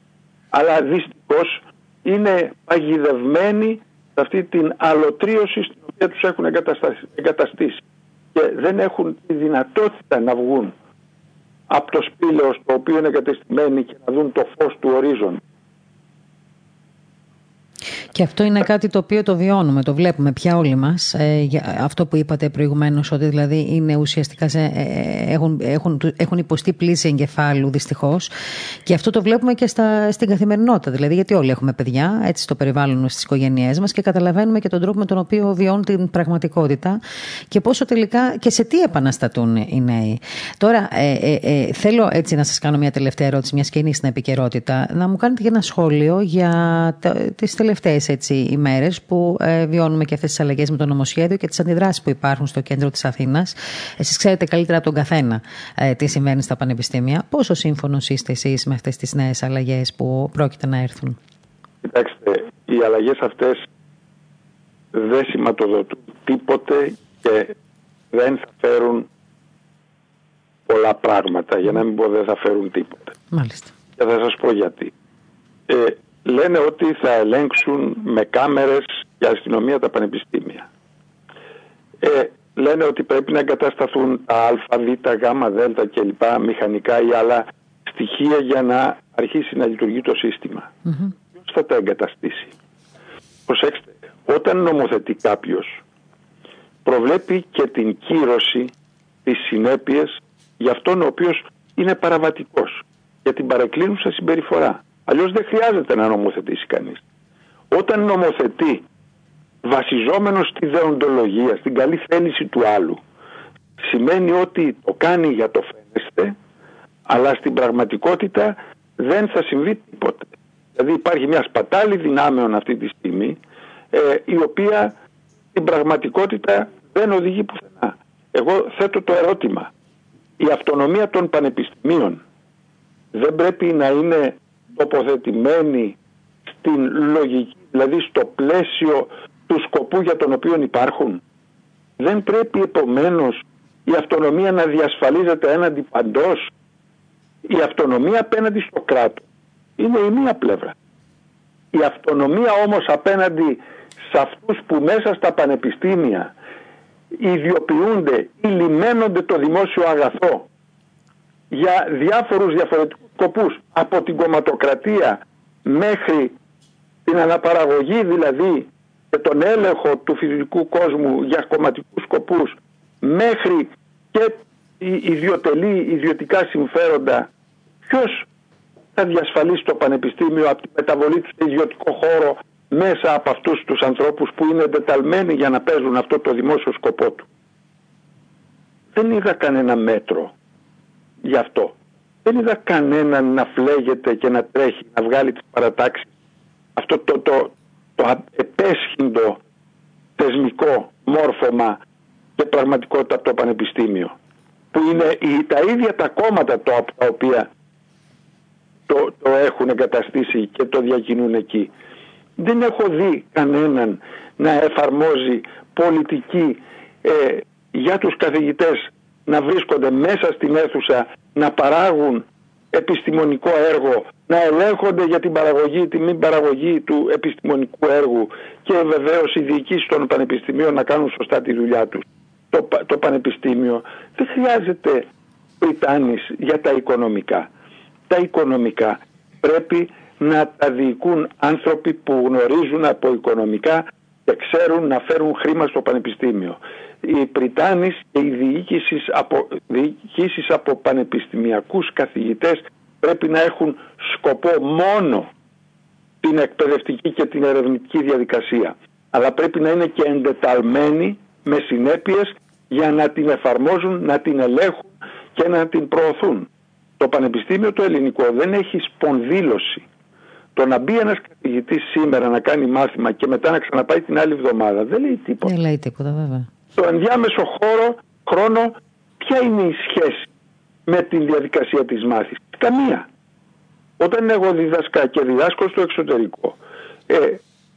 Αλλά δυστυχώς είναι παγιδευμένοι σε αυτή την αλωτρίωση στην οποία τους έχουν εγκαταστήσει και δεν έχουν τη δυνατότητα να βγουν από το σπήλαιο στο οποίο είναι εγκατεστημένοι και να δουν το φως του ορίζοντα. Και αυτό είναι κάτι το οποίο το βιώνουμε, το βλέπουμε πια όλοι μας. Ε, αυτό που είπατε προηγουμένως, ότι δηλαδή είναι ουσιαστικά σε, ε, ε, έχουν, έχουν, έχουν υποστεί πλήση εγκεφάλου δυστυχώς. Και αυτό το βλέπουμε και στα, στην καθημερινότητα. Δηλαδή, γιατί όλοι έχουμε παιδιά, έτσι στο περιβάλλον στις οικογένειές μας και καταλαβαίνουμε και τον τρόπο με τον οποίο βιώνουν την πραγματικότητα και πόσο τελικά και σε τι επαναστατούν οι νέοι. Τώρα, ε, ε, θέλω έτσι να σας κάνω μια τελευταία ερώτηση, μια και είναι στην επικαιρότητα, να μου κάνετε και ένα σχόλιο για τις τελευταίες έτσι ημέρες που ε, βιώνουμε και αυτές τις αλλαγές με το νομοσχέδιο και τις αντιδράσεις που υπάρχουν στο κέντρο της Αθήνας. Εσείς ξέρετε καλύτερα από τον καθένα ε, τι συμβαίνει στα πανεπιστήμια. Πόσο σύμφωνος είστε εσείς με αυτές τις νέες αλλαγές που πρόκειται να έρθουν; Κοιτάξτε, οι αλλαγές αυτές δεν σηματοδοτούν τίποτε και δεν θα φέρουν πολλά πράγματα, για να μην πω δεν θα φέρουν τίποτε. Μάλιστα. Και θα σας πω γιατί. Ε, λένε ότι θα ελέγξουν με κάμερες η αστυνομία τα πανεπιστήμια. Ε, λένε ότι πρέπει να εγκατασταθούν τα α, β, γ, δ και λοιπά μηχανικά ή άλλα στοιχεία για να αρχίσει να λειτουργεί το σύστημα. Mm-hmm. Ποιος θα τα εγκαταστήσει; Προσέξτε, όταν νομοθετεί κάποιος, προβλέπει και την κύρωση της συνέπειες για αυτόν ο οποίος είναι παραβατικός για την παρεκκλίνουσα συμπεριφορά. Αλλιώς δεν χρειάζεται να νομοθετήσει κανείς. Όταν νομοθετεί βασιζόμενος στη δεοντολογία, στην καλή θέληση του άλλου, σημαίνει ότι το κάνει για το φαίνεστε, αλλά στην πραγματικότητα δεν θα συμβεί τίποτε. Δηλαδή υπάρχει μια σπατάλη δυνάμεων αυτή τη στιγμή, ε, η οποία στην πραγματικότητα δεν οδηγεί πουθενά. Εγώ θέτω το ερώτημα. Η αυτονομία των πανεπιστημίων δεν πρέπει να είναι τοποθετημένοι στην λογική, δηλαδή στο πλαίσιο του σκοπού για τον οποίο υπάρχουν. Δεν πρέπει επομένως η αυτονομία να διασφαλίζεται έναντι παντός. Η αυτονομία απέναντι στο κράτος είναι η μία πλευρά. Η αυτονομία όμως απέναντι σε αυτούς που μέσα στα πανεπιστήμια ιδιοποιούνται ή λιμένονται το δημόσιο αγαθό για διάφορους διαφορετικούς σκοπούς από την κομματοκρατία μέχρι την αναπαραγωγή δηλαδή και τον έλεγχο του φυσικού κόσμου για κομματικούς σκοπούς μέχρι και ιδιωτελή ιδιωτικά συμφέροντα, ποιος θα διασφαλίσει το πανεπιστήμιο από τη μεταβολή του σε ιδιωτικό χώρο μέσα από αυτούς τους ανθρώπους που είναι εντεταλμένοι για να παίζουν αυτό το δημόσιο σκοπό του. Δεν είδα κανένα μέτρο γι' αυτό. Δεν είδα κανέναν να φλέγεται και να τρέχει, να βγάλει τις παρατάξεις. Αυτό το, το, το επέσχυντο θεσμικό μόρφωμα και πραγματικότητα από το πανεπιστήμιο. Που είναι τα ίδια τα κόμματα το, τα οποία το, το έχουν εγκαταστήσει και το διακινούν εκεί. Δεν έχω δει κανέναν να εφαρμόζει πολιτική ε, για τους καθηγητές να βρίσκονται μέσα στην αίθουσα, να παράγουν επιστημονικό έργο, να ελέγχονται για την παραγωγή, τη μη παραγωγή του επιστημονικού έργου και βεβαίως οι διοικήσεις των πανεπιστημίων να κάνουν σωστά τη δουλειά τους. Το, το πανεπιστήμιο δεν χρειάζεται πριτάνης για τα οικονομικά. Τα οικονομικά πρέπει να τα διοικούν άνθρωποι που γνωρίζουν από οικονομικά και ξέρουν να φέρουν χρήμα στο πανεπιστήμιο. Οι Πριτάνης και οι διοίκησεις από, διοικήσεις από πανεπιστημιακούς καθηγητές πρέπει να έχουν σκοπό μόνο την εκπαιδευτική και την ερευνητική διαδικασία. Αλλά πρέπει να είναι και εντεταλμένοι με συνέπειες για να την εφαρμόζουν, να την ελέγχουν και να την προωθούν. Το Πανεπιστήμιο το ελληνικό δεν έχει σπονδύλωση το να μπει ένας καθηγητής σήμερα να κάνει μάθημα και μετά να ξαναπάει την άλλη εβδομάδα δεν λέει τίποτα. Δεν λέει τίποτα, βέβαια. Στο ενδιάμεσο χώρο, χρόνο, ποια είναι η σχέση με την διαδικασία της μάθησης; Καμία. Όταν εγώ διδασκά και διδάσκω στο εξωτερικό, ε,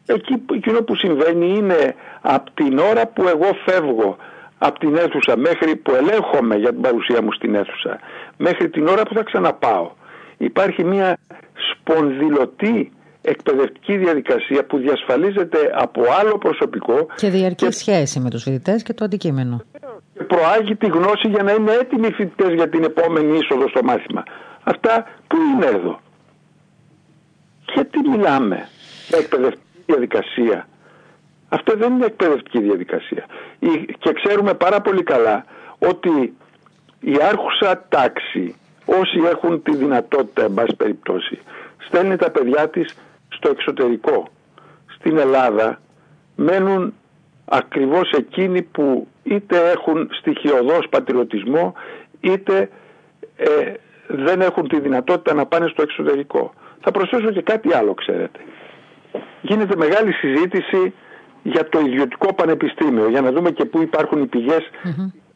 εκεί εκείνο που συμβαίνει είναι από την ώρα που εγώ φεύγω από την αίθουσα μέχρι που ελέγχομαι για την παρουσία μου στην αίθουσα, μέχρι την ώρα που θα ξαναπάω. Υπάρχει μια σπονδυλωτή εκπαιδευτική διαδικασία που διασφαλίζεται από άλλο προσωπικό. Και διαρκή σχέση με τους φοιτητές και το αντικείμενο. Και προάγει τη γνώση για να είναι έτοιμοι οι φοιτητές για την επόμενη είσοδο στο μάθημα. Αυτά που είναι εδώ. Γιατί μιλάμε για εκπαιδευτική διαδικασία. Αυτό δεν είναι εκπαιδευτική διαδικασία. Και ξέρουμε πάρα πολύ καλά ότι η άρχουσα τάξη όσοι έχουν τη δυνατότητα, εν πάση περιπτώσει, στέλνει τα παιδιά της στο εξωτερικό. Στην Ελλάδα μένουν ακριβώς εκείνοι που είτε έχουν στοιχειοδός πατριωτισμό είτε ε, δεν έχουν τη δυνατότητα να πάνε στο εξωτερικό. Θα προσθέσω και κάτι άλλο, ξέρετε. Γίνεται μεγάλη συζήτηση για το ιδιωτικό πανεπιστήμιο, για να δούμε και πού υπάρχουν οι πηγες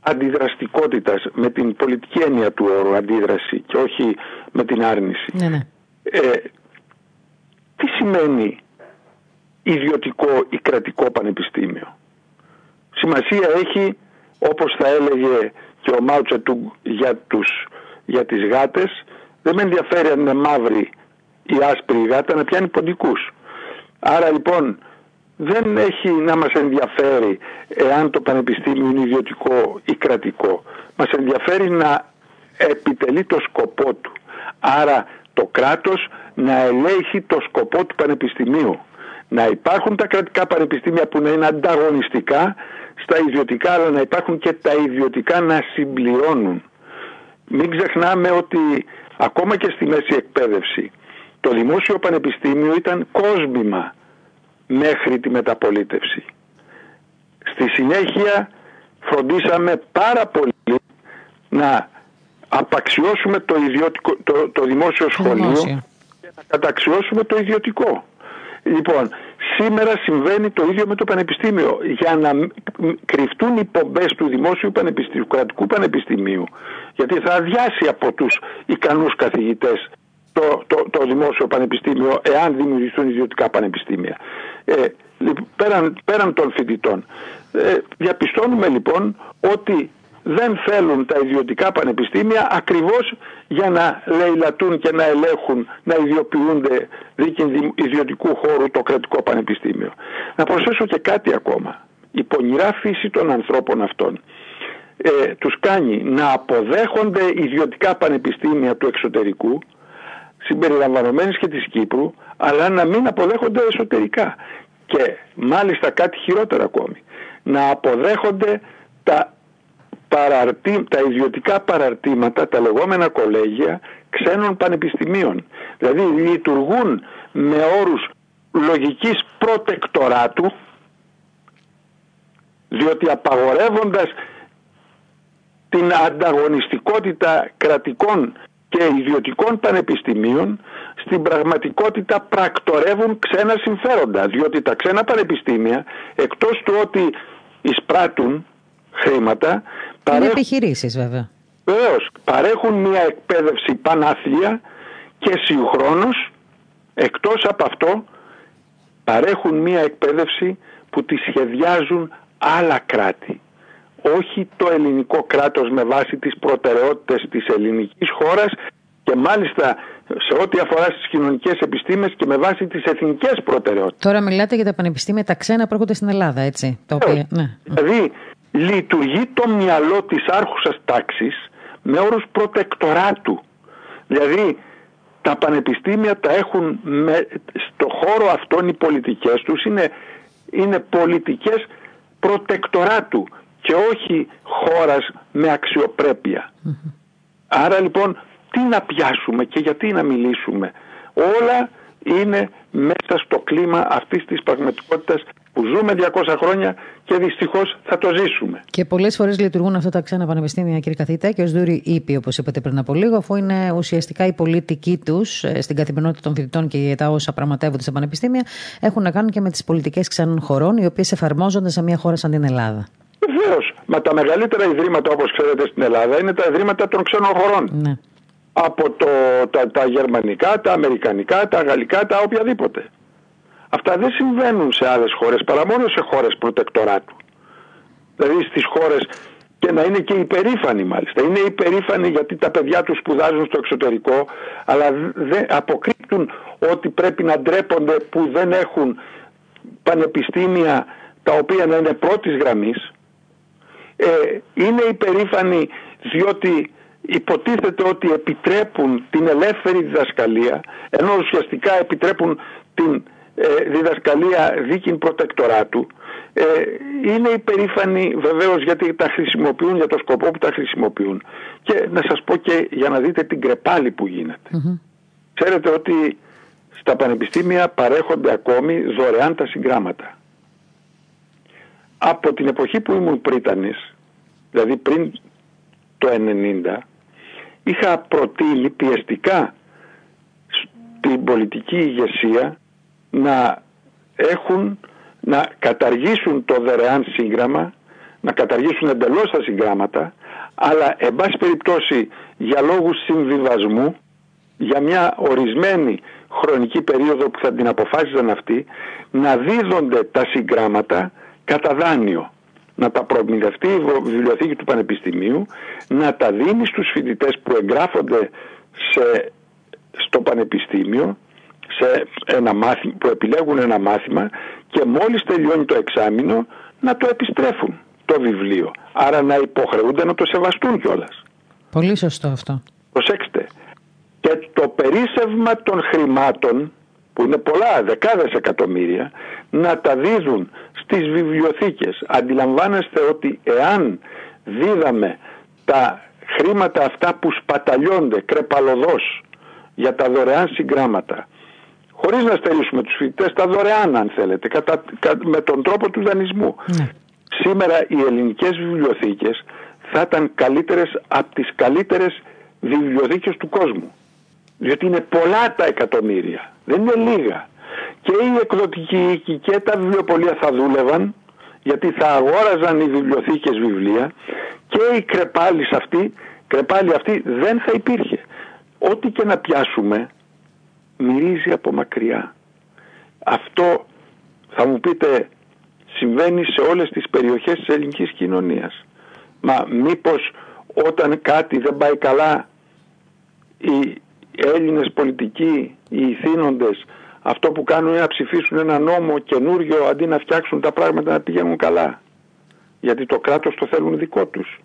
αντιδραστικότητας με την πολιτική έννοια του όρου αντίδραση και όχι με την άρνηση. Ναι, ναι. Ε, τι σημαίνει ιδιωτικό ή κρατικό πανεπιστήμιο; Σημασία έχει όπως θα έλεγε και ο Μάουτσα του για, τους, για τις γάτες δεν με ενδιαφέρει αν είναι μαύρη ή άσπρη γάτα να πιάνει ποντικούς. Άρα λοιπόν δεν έχει να μας ενδιαφέρει εάν το πανεπιστήμιο είναι ιδιωτικό ή κρατικό. Μας ενδιαφέρει να επιτελεί το σκοπό του. Άρα το κράτος να ελέγχει το σκοπό του πανεπιστημίου. Να υπάρχουν τα κρατικά πανεπιστήμια που να είναι ανταγωνιστικά στα ιδιωτικά, αλλά να υπάρχουν και τα ιδιωτικά να συμπληρώνουν. Μην ξεχνάμε ότι ακόμα και στη μέση εκπαίδευση το δημόσιο πανεπιστήμιο ήταν κόσμημα μέχρι τη μεταπολίτευση. Στη συνέχεια φροντίσαμε πάρα πολύ να απαξιώσουμε το, ιδιωτικό, το, το δημόσιο σχολείο και να καταξιώσουμε το ιδιωτικό. Λοιπόν, σήμερα συμβαίνει το ίδιο με το πανεπιστήμιο. Για να κρυφτούν οι πομπές του δημόσιου πανεπιστήμιου, του κρατικού πανεπιστημίου, γιατί θα αδειάσει από τους ικανούς καθηγητές το, το, το δημόσιο πανεπιστήμιο εάν δημιουργηθούν ιδιωτικά πανεπιστήμια. Ε, πέραν, πέραν των φοιτητών. Ε, διαπιστώνουμε λοιπόν ότι δεν θέλουν τα ιδιωτικά πανεπιστήμια ακριβώς για να λαιλατούν και να ελέγχουν, να ιδιοποιούνται δίκη ιδιωτικού χώρου το κρατικό πανεπιστήμιο. Να προσθέσω και κάτι ακόμα. Η πονηρά φύση των ανθρώπων αυτών ε, τους κάνει να αποδέχονται ιδιωτικά πανεπιστήμια του εξωτερικού συμπεριλαμβανομένης και της Κύπρου αλλά να μην αποδέχονται εσωτερικά και μάλιστα κάτι χειρότερο ακόμη να αποδέχονται τα παραρτή, τα ιδιωτικά παραρτήματα, τα λεγόμενα κολέγια ξένων πανεπιστημίων. Δηλαδή λειτουργούν με όρους λογικής προτεκτοράτου διότι απαγορεύοντας την ανταγωνιστικότητα κρατικών και ιδιωτικών πανεπιστημίων στην πραγματικότητα πρακτορεύουν ξένα συμφέροντα διότι τα ξένα πανεπιστήμια εκτός του ότι εισπράττουν χρήματα παρέχουν... επιχειρήσεις βέβαια Βεβαίως, παρέχουν μια εκπαίδευση πανάθλια και συγχρόνως εκτός από αυτό παρέχουν μια εκπαίδευση που τη σχεδιάζουν άλλα κράτη όχι το ελληνικό κράτος με βάση τις προτεραιότητες της ελληνικής χώρας και μάλιστα σε ό,τι αφορά στις κοινωνικές επιστήμες και με βάση τις εθνικές προτεραιότητες. Τώρα μιλάτε για τα πανεπιστήμια τα ξένα που έρχονται στην Ελλάδα, έτσι. Τα οποία, ναι. Δηλαδή λειτουργεί το μυαλό της άρχουσας τάξης με όρους προτεκτοράτου. Δηλαδή τα πανεπιστήμια τα έχουν με, στο χώρο αυτών οι πολιτικές τους είναι, είναι πολιτικές προτεκτοράτου και όχι χώρας με αξιοπρέπεια. Άρα λοιπόν τι να πιάσουμε και γιατί να μιλήσουμε. Όλα είναι μέσα στο κλίμα αυτής της πραγματικότητας που ζούμε 200 χρόνια και δυστυχώς θα το ζήσουμε. Και πολλές φορές λειτουργούν αυτά τα ξένα πανεπιστήμια, κύριε Καθηγητά, και ως Δούρη είπε, όπως είπατε πριν από λίγο, αφού είναι ουσιαστικά η πολιτική τους ε, στην καθημερινότητα των φοιτητών και τα όσα πραγματεύονται στα πανεπιστήμια, έχουν να κάνουν και με τις πολιτικές ξένων χωρών, οι οποίες εφαρμόζονται σε μια χώρα σαν την Ελλάδα. Βεβαίως. Μα τα μεγαλύτερα ιδρύματα, όπως ξέρετε, στην Ελλάδα είναι τα ιδρύματα των ξένων χωρών. Ναι. Από το, τα, τα γερμανικά, τα αμερικανικά, τα γαλλικά, τα οποιαδήποτε. Αυτά δεν συμβαίνουν σε άλλες χώρες παρά μόνο σε χώρες προτεκτοράτου. Δηλαδή στις χώρες και να είναι και υπερήφανοι μάλιστα. Είναι υπερήφανοι γιατί τα παιδιά τους σπουδάζουν στο εξωτερικό αλλά δεν αποκρύπτουν ότι πρέπει να ντρέπονται που δεν έχουν πανεπιστήμια τα οποία να είναι πρώτης γραμμής. Ε, είναι υπερήφανοι διότι υποτίθεται ότι επιτρέπουν την ελεύθερη διδασκαλία ενώ ουσιαστικά επιτρέπουν την ε, διδασκαλία δίκην προτεκτοράτου ε, είναι υπερήφανοι βεβαίως γιατί τα χρησιμοποιούν για το σκοπό που τα χρησιμοποιούν. Και να σας πω και για να δείτε την κρεπάλη που γινεται ξέρετε ότι στα πανεπιστήμια παρέχονται ακόμη δωρεάν τα συγγράμματα. Από την εποχή που ήμουν πρίτανης δηλαδή πριν το 90 είχα προτείνει πιεστικά στην πολιτική ηγεσία να έχουν να καταργήσουν το δωρεάν σύγγραμμα, να καταργήσουν εντελώς τα συγγράμματα, αλλά εν πάση περιπτώσει για λόγους συμβιβασμού, για μια ορισμένη χρονική περίοδο που θα την αποφάσιζαν αυτοί, να δίδονται τα συγγράμματα κατά δάνειο. Να τα προμηθευτεί η βιβλιοθήκη του Πανεπιστημίου, να τα δίνει στους φοιτητές που εγγράφονται σε, στο Πανεπιστήμιο σε ένα μάθημα, που επιλέγουν ένα μάθημα και μόλις τελειώνει το εξάμεινο να το επιστρέφουν το βιβλίο. Άρα να υποχρεούνται να το σεβαστούν κιόλας. Πολύ σωστό αυτό. Προσέξτε. Και το περίσευμα των χρημάτων που είναι πολλά, δεκάδες εκατομμύρια, να τα δίδουν στις βιβλιοθήκες. Αντιλαμβάνεστε ότι εάν δίδαμε τα χρήματα αυτά που σπαταλιώνται κρεπαλωδώς για τα δωρεάν συγγράμματα χωρίς να στερήσουμε τους φοιτητές τα δωρεάν αν θέλετε, κατά, με τον τρόπο του δανεισμού. Ναι. Σήμερα οι ελληνικές βιβλιοθήκες θα ήταν καλύτερες από τις καλύτερες βιβλιοθήκες του κόσμου. Διότι είναι πολλά τα εκατομμύρια, δεν είναι λίγα. Και η εκδοτική οίκη και τα βιβλιοπολία θα δούλευαν, γιατί θα αγόραζαν οι βιβλιοθήκες βιβλία και η κρεπάλης αυτή, κρεπάλη αυτή δεν θα υπήρχε. Ό,τι και να πιάσουμε μυρίζει από μακριά. Αυτό θα μου πείτε συμβαίνει σε όλες τις περιοχές της ελληνικής κοινωνίας. Μα μήπως όταν κάτι δεν πάει καλά οι Έλληνες πολιτικοί, οι ηθήνοντες αυτό που κάνουν είναι να ψηφίσουν ένα νόμο καινούριο αντί να φτιάξουν τα πράγματα να πηγαίνουν καλά. Γιατί το κράτος το θέλουν δικό τους.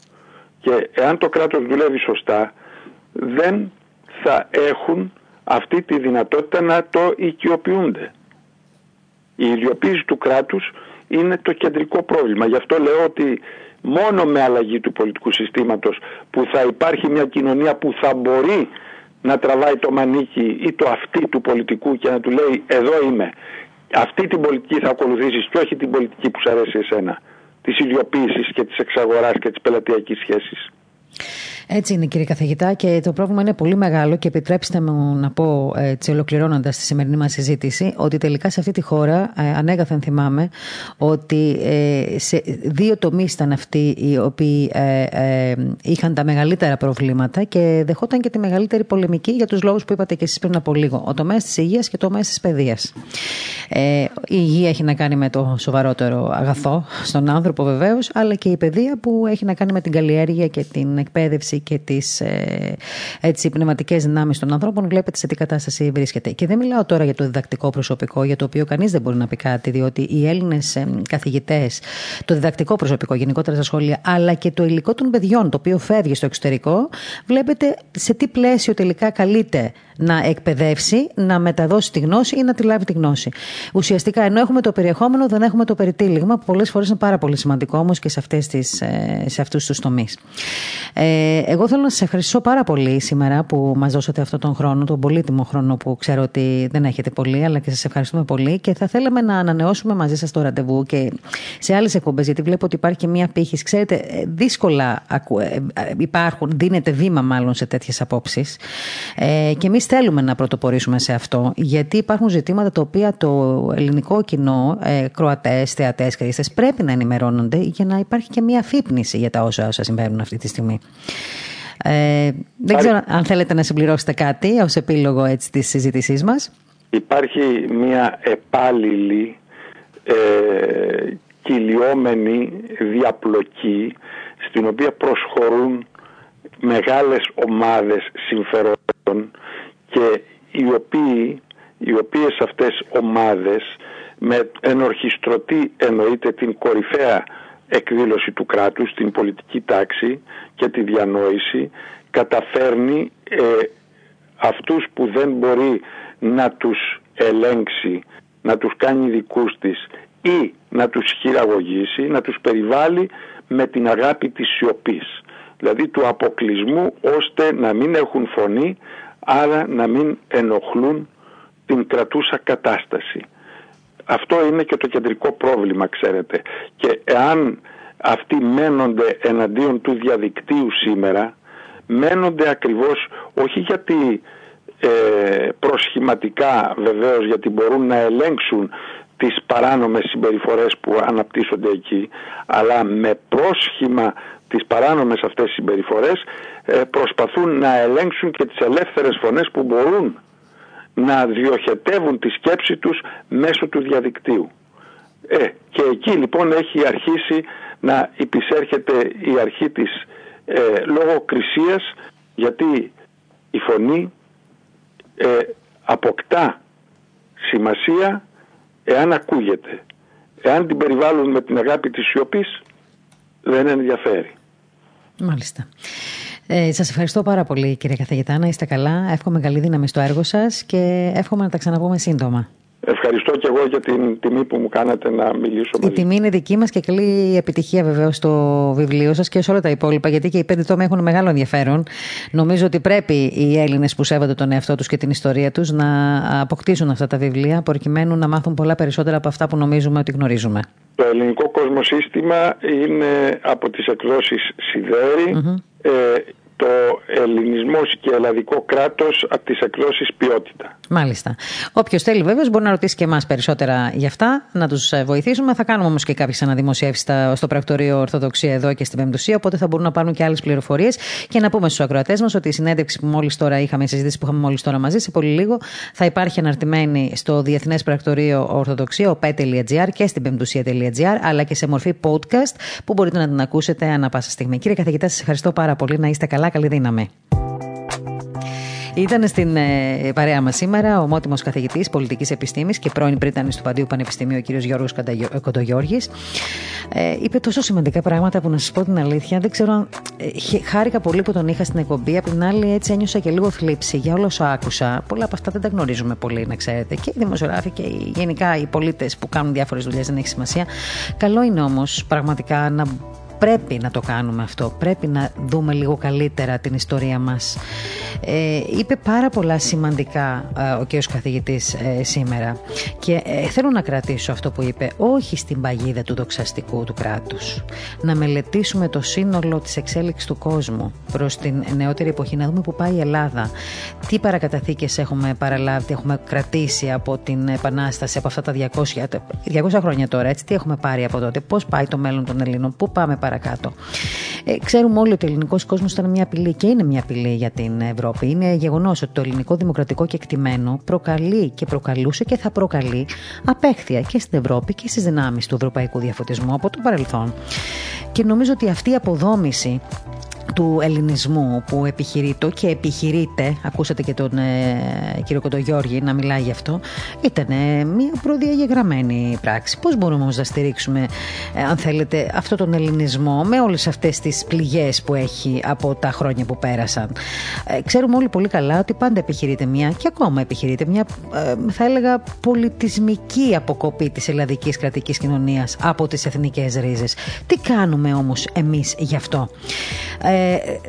Και εάν το κράτος δουλεύει σωστά δεν θα έχουν αυτή τη δυνατότητα να το οικειοποιούνται. Η ιδιοποίηση του κράτους είναι το κεντρικό πρόβλημα. Γι' αυτό λέω ότι μόνο με αλλαγή του πολιτικού συστήματος που θα υπάρχει μια κοινωνία που θα μπορεί να τραβάει το μανίκι ή το αυτή του πολιτικού και να του λέει εδώ είμαι. Αυτή την πολιτική θα ακολουθήσεις και όχι την πολιτική που σου αρέσει εσένα. Της ιδιοποίησης και της εξαγοράς και της πελατειακής σχέσης. Έτσι είναι κύριε καθηγητά και το πρόβλημα είναι πολύ μεγάλο και επιτρέψτε μου να πω έτσι ολοκληρώνοντας τη σημερινή μας συζήτηση ότι τελικά σε αυτή τη χώρα ε, ανέγαθεν θυμάμαι ότι ε, σε δύο τομείς ήταν αυτοί οι οποίοι ε, είχαν τα μεγαλύτερα προβλήματα και δεχόταν και τη μεγαλύτερη πολεμική για τους λόγους που είπατε και εσείς πριν από λίγο. Ο τομέας της υγείας και το τομέας της παιδείας. η υγεία έχει να κάνει με το σοβαρότερο αγαθό στον άνθρωπο βεβαίως αλλά και η παιδεία που έχει να κάνει με την καλλιέργεια και την εκπαίδευση και τις ε, πνευματικές δυνάμεις των ανθρώπων, βλέπετε σε τι κατάσταση βρίσκεται. Και δεν μιλάω τώρα για το διδακτικό προσωπικό, για το οποίο κανείς δεν μπορεί να πει κάτι, διότι οι Έλληνες ε, καθηγητές, το διδακτικό προσωπικό γενικότερα στα σχόλια, αλλά και το υλικό των παιδιών, το οποίο φεύγει στο εξωτερικό, βλέπετε σε τι πλαίσιο τελικά καλείται να εκπαιδεύσει, να μεταδώσει τη γνώση ή να τη λάβει τη γνώση. Ουσιαστικά, ενώ έχουμε το περιεχόμενο, δεν έχουμε το περιτύλιγμα, που πολλές φορές είναι πάρα πολύ σημαντικό όμως και σε, αυτές τις, ε, σε αυτούς τους τομείς. Ε, εγώ θέλω να σα ευχαριστήσω πάρα πολύ σήμερα που μας δώσατε αυτόν τον χρόνο, τον πολύτιμο χρόνο που ξέρω ότι δεν έχετε πολύ, αλλά και σας ευχαριστούμε πολύ. Και θα θέλαμε να ανανεώσουμε μαζί σας το ραντεβού και σε άλλες εκπομπές, γιατί βλέπω ότι υπάρχει και μία πύχη. Ξέρετε, ε, δύσκολα υπάρχουν, δίνεται βήμα μάλλον σε τέτοιες απόψεις. Ε, και εμείς θέλουμε να πρωτοπορήσουμε σε αυτό, γιατί υπάρχουν ζητήματα τα οποία το ελληνικό κοινό, ε, κροατές, θεατές, χρήστε, πρέπει να ενημερώνονται για να υπάρχει και μια αφύπνιση για τα όσα, όσα συμβαίνουν αυτή τη στιγμή. Ε, δεν ξέρω αν θέλετε να συμπληρώσετε κάτι ως επίλογο έτσι, της συζήτησής μας. Υπάρχει μια επάλληλη ε, κυλιόμενη διαπλοκή στην οποία προσχωρούν μεγάλες ομάδες συμφερόντων και οι, οποίοι, οι οποίες αυτές ομάδες με ενορχιστρωτή εννοείται την κορυφαία εκδήλωση του κράτους, την πολιτική τάξη και τη διανόηση καταφέρνει ε, αυτούς που δεν μπορεί να τους ελέγξει, να τους κάνει δικούς της ή να τους χειραγωγήσει, να τους περιβάλλει με την αγάπη της σιωπής. Δηλαδή του αποκλεισμού ώστε να μην έχουν φωνή άρα να μην ενοχλούν την κρατούσα κατάσταση. Αυτό είναι και το κεντρικό πρόβλημα ξέρετε και εάν αυτοί μένονται εναντίον του διαδικτύου σήμερα μένονται ακριβώς όχι γιατί ε, προσχηματικά βεβαίως γιατί μπορούν να ελέγξουν τις παράνομες συμπεριφορές που αναπτύσσονται εκεί αλλά με πρόσχημα τις παράνομες αυτές συμπεριφορές ε, προσπαθούν να ελέγξουν και τις ελεύθερες φωνές που μπορούν να διοχετεύουν τη σκέψη τους μέσω του διαδικτύου. Ε, και εκεί λοιπόν έχει αρχίσει να υπησέρχεται η αρχή της ε, λογοκρισίας γιατί η φωνή ε, αποκτά σημασία εάν ακούγεται. Εάν την περιβάλλουν με την αγάπη της σιωπής δεν ενδιαφέρει. Μάλιστα. Ε, Σας ευχαριστώ πάρα πολύ, κύριε καθηγητά. Να είστε καλά. Εύχομαι καλή δύναμη στο έργο σας και εύχομαι να τα ξαναπούμε σύντομα. Ευχαριστώ και εγώ για την τιμή που μου κάνατε να μιλήσω μαζί. Η τιμή είναι δική μας και καλή επιτυχία βεβαίως στο βιβλίο σας και σε όλα τα υπόλοιπα, γιατί και οι πέντε τόμοι έχουν μεγάλο ενδιαφέρον. Νομίζω ότι πρέπει οι Έλληνες που σέβονται τον εαυτό τους και την ιστορία τους να αποκτήσουν αυτά τα βιβλία, προκειμένου να μάθουν πολλά περισσότερα από αυτά που νομίζουμε ότι γνωρίζουμε. Το ελληνικό κοσμοσύστημα είναι από τις εκδόσεις ε, το ελληνισμό και ελλαδικό κράτος από τις εκδόσεις ποιότητα. Μάλιστα. Όποιος θέλει, βέβαια, μπορεί να ρωτήσει και εμάς περισσότερα γι' αυτά, να τους ε, βοηθήσουμε. Θα κάνουμε όμως και κάποιες αναδημοσιεύσεις στο πρακτορείο Ορθοδοξία εδώ και στην Πεμπτουσία, οπότε θα μπορούν να πάρουν και άλλες πληροφορίες. Και να πούμε στους ακροατές μας ότι η συνέντευξη που μόλις τώρα είχαμε, η συζήτηση που είχαμε μόλις τώρα μαζί, σε πολύ λίγο θα υπάρχει αναρτημένη στο Διεθνές Πρακτορείο Ορθοδοξία, op.gr και στην πεμπτουσία.gr, αλλά και σε μορφή podcast που μπορείτε να την ακούσετε ανά πάσα στιγμή. Κύριε καθηγητά, σας ευχαριστώ πάρα πολύ. Να είστε καλά καλή δύναμη. Ήταν στην ε, παρέα μας σήμερα ο ομότιμος καθηγητής πολιτικής επιστήμης και πρώην πρίτανης του Παντίου Πανεπιστημίου, ο κ. Γιώργος Κοντογιώργης. Ε, είπε τόσο σημαντικά πράγματα που να σας πω την αλήθεια. Δεν ξέρω αν. Ε, χάρηκα πολύ που τον είχα στην εκπομπή. Απ' την άλλη, έτσι ένιωσα και λίγο θλίψη για όλα όσα άκουσα. Πολλά από αυτά δεν τα γνωρίζουμε πολύ, να ξέρετε. Και οι δημοσιογράφοι και γενικά οι πολίτες που κάνουν διάφορες δουλειές δεν έχει σημασία. Καλό είναι όμως πραγματικά να Πρέπει να το κάνουμε αυτό. Πρέπει να δούμε λίγο καλύτερα την ιστορία μας. Ε, είπε πάρα πολλά σημαντικά ε, ο κ. καθηγητής ε, σήμερα και ε, θέλω να κρατήσω αυτό που είπε όχι στην παγίδα του δοξαστικού του κράτους να μελετήσουμε το σύνολο της εξέλιξης του κόσμου προς την νεότερη εποχή να δούμε που πάει η Ελλάδα τι παρακαταθήκες έχουμε παραλάβει τι έχουμε κρατήσει από την Επανάσταση από αυτά τα 200, 200 χρόνια τώρα έτσι, τι έχουμε πάρει από τότε πώς πάει το μέλλον των Ελλήνων πού πάμε παρακάτω ε, ξέρουμε όλοι ότι ο ελληνικός κόσμος ήταν μια απειλή και είναι μια απειλή για την Ευρώπη είναι γεγονός ότι το ελληνικό δημοκρατικό κεκτημένο προκαλεί και προκαλούσε και θα προκαλεί απέχθεια και στην Ευρώπη και στις δυνάμεις του ευρωπαϊκού διαφωτισμού από το παρελθόν. Και νομίζω ότι αυτή η αποδόμηση του ελληνισμού που επιχειρείται και επιχειρείται, ακούσατε και τον ε, κύριο Κοντογιώργη να μιλάει γι' αυτό, ήταν μια προδιαγεγραμμένη πράξη. Πώς μπορούμε όμως να στηρίξουμε, ε, αν θέλετε, αυτό τον ελληνισμό με όλες αυτές τις πληγές που έχει από τα χρόνια που πέρασαν. Ε, ξέρουμε όλοι πολύ καλά ότι πάντα επιχειρείται μια και ακόμα επιχειρείται μια, ε, θα έλεγα, πολιτισμική αποκοπή της ελλαδικής κρατικής κοινωνίας από τις εθνικές ρίζες. Τι κάνουμε όμως εμείς γι' αυτό; Ε,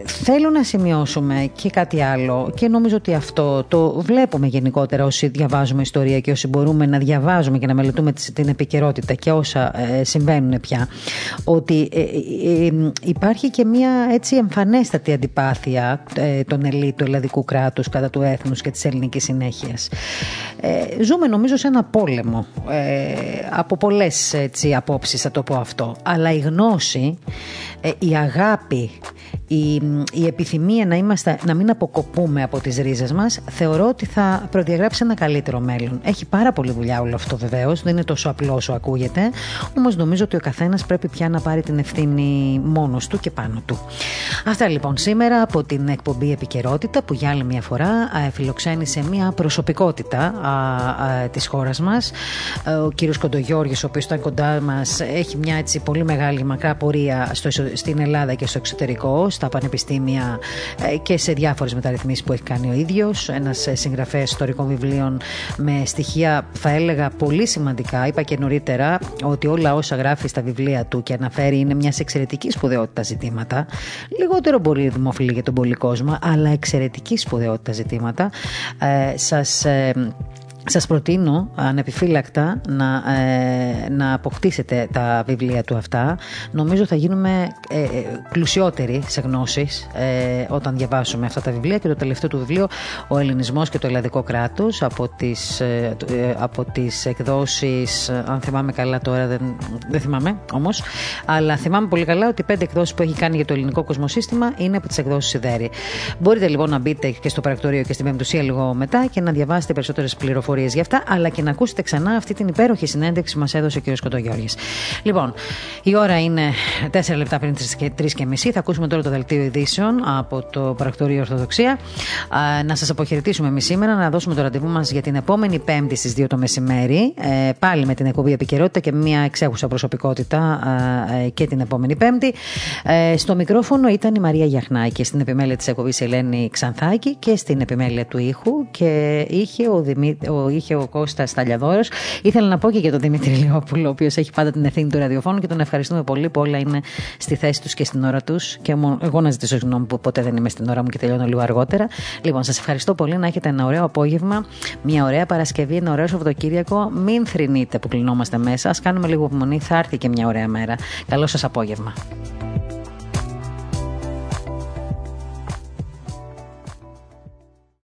θέλω να σημειώσουμε και κάτι άλλο και νομίζω ότι αυτό το βλέπουμε γενικότερα όσοι διαβάζουμε ιστορία και όσοι μπορούμε να διαβάζουμε και να μελετούμε την επικαιρότητα και όσα ε, συμβαίνουν πια ότι ε, υπάρχει και μια έτσι εμφανέστατη αντιπάθεια των ελίτ του ελλαδικού κράτους κατά του έθνους και της ελληνικής συνέχειας. ζούμε νομίζω σε ένα πόλεμο από πολλές έτσι, απόψεις θα το πω αυτό αλλά η γνώση, η αγάπη η, η επιθυμία να, είμαστε, να μην αποκοπούμε από τις ρίζες μας θεωρώ ότι θα προδιαγράψει ένα καλύτερο μέλλον. Έχει πάρα πολύ δουλειά όλο αυτό βεβαίως, δεν είναι τόσο απλό όσο ακούγεται, όμως νομίζω ότι ο καθένας πρέπει πια να πάρει την ευθύνη μόνος του και πάνω του. Αυτά λοιπόν σήμερα από την εκπομπή Επικαιρότητα που για άλλη μια φορά φιλοξένησε μια προσωπικότητα α, α, της χώρας μας. Ο κύριος Κοντογιώργης, ο οποίος ήταν κοντά μας, έχει μια έτσι πολύ μεγάλη μακρά πορεία στο, στην Ελλάδα και στο εξωτερικό στα πανεπιστήμια ε, και σε διάφορες μεταρρυθμίσεις που έχει κάνει ο ίδιος. Ένας ε, συγγραφέας ιστορικών βιβλίων με στοιχεία θα έλεγα πολύ σημαντικά. Είπα και νωρίτερα ότι όλα όσα γράφει στα βιβλία του και αναφέρει είναι μιας εξαιρετικής σπουδαιότητας ζητήματα. Λιγότερο πολύ δημοφιλή για τον πολύ κόσμο, αλλά εξαιρετική σπουδαιότητα ζητήματα. Ε, σας σας προτείνω ανεπιφύλακτα να, ε, να αποκτήσετε τα βιβλία του αυτά. Νομίζω θα γίνουμε ε, ε πλουσιότεροι σε γνώσεις ε, όταν διαβάσουμε αυτά τα βιβλία και το τελευταίο του βιβλίο «Ο Ελληνισμός και το Ελλαδικό κράτος» από τις, ε, από τις εκδόσεις, αν θυμάμαι καλά τώρα δεν, δεν θυμάμαι όμως, αλλά θυμάμαι πολύ καλά ότι οι πέντε εκδόσεις που έχει κάνει για το ελληνικό κοσμοσύστημα είναι από τις εκδόσεις Σιδέρη. Μπορείτε λοιπόν να μπείτε και στο πρακτορείο και στην Πεμπτουσία λίγο μετά και να διαβάσετε περισσότερες πληροφορίες πληροφορίες γι' αυτά, αλλά και να ακούσετε ξανά αυτή την υπέροχη συνέντευξη που μας έδωσε ο κ. Σκοτογιώργη. Λοιπόν, η ώρα είναι 4 λεπτά πριν τι 3 και μισή. Θα ακούσουμε τώρα το δελτίο ειδήσεων από το Παρακτορείο Ορθοδοξία. Να σας αποχαιρετήσουμε εμείς σήμερα, να δώσουμε το ραντεβού μας για την επόμενη Πέμπτη στις 2 το μεσημέρι. Ε, πάλι με την εκπομπή επικαιρότητα και μια εξέχουσα προσωπικότητα ε, και την επόμενη Πέμπτη. Ε, στο μικρόφωνο ήταν η Μαρία Γιαχνάκη, στην επιμέλεια της εκπομπής Ελένη Ξανθάκη και στην επιμέλεια του ήχου και είχε ο, Δημή, ο είχε ο Κώστας Ταλιαδόρος. Ήθελα να πω και για τον Δημήτρη Λιόπουλο, ο οποίος έχει πάντα την ευθύνη του ραδιοφώνου και τον ευχαριστούμε πολύ που όλα είναι στη θέση τους και στην ώρα τους. Και εγώ να ζητήσω συγγνώμη που ποτέ δεν είμαι στην ώρα μου και τελειώνω λίγο αργότερα. Λοιπόν, σας ευχαριστώ πολύ να έχετε ένα ωραίο απόγευμα, μια ωραία Παρασκευή, ένα ωραίο Σαββατοκύριακο. Μην θρυνείτε που κλεινόμαστε μέσα. Α κάνουμε λίγο υπομονή, θα έρθει και μια ωραία μέρα. Καλό σας απόγευμα.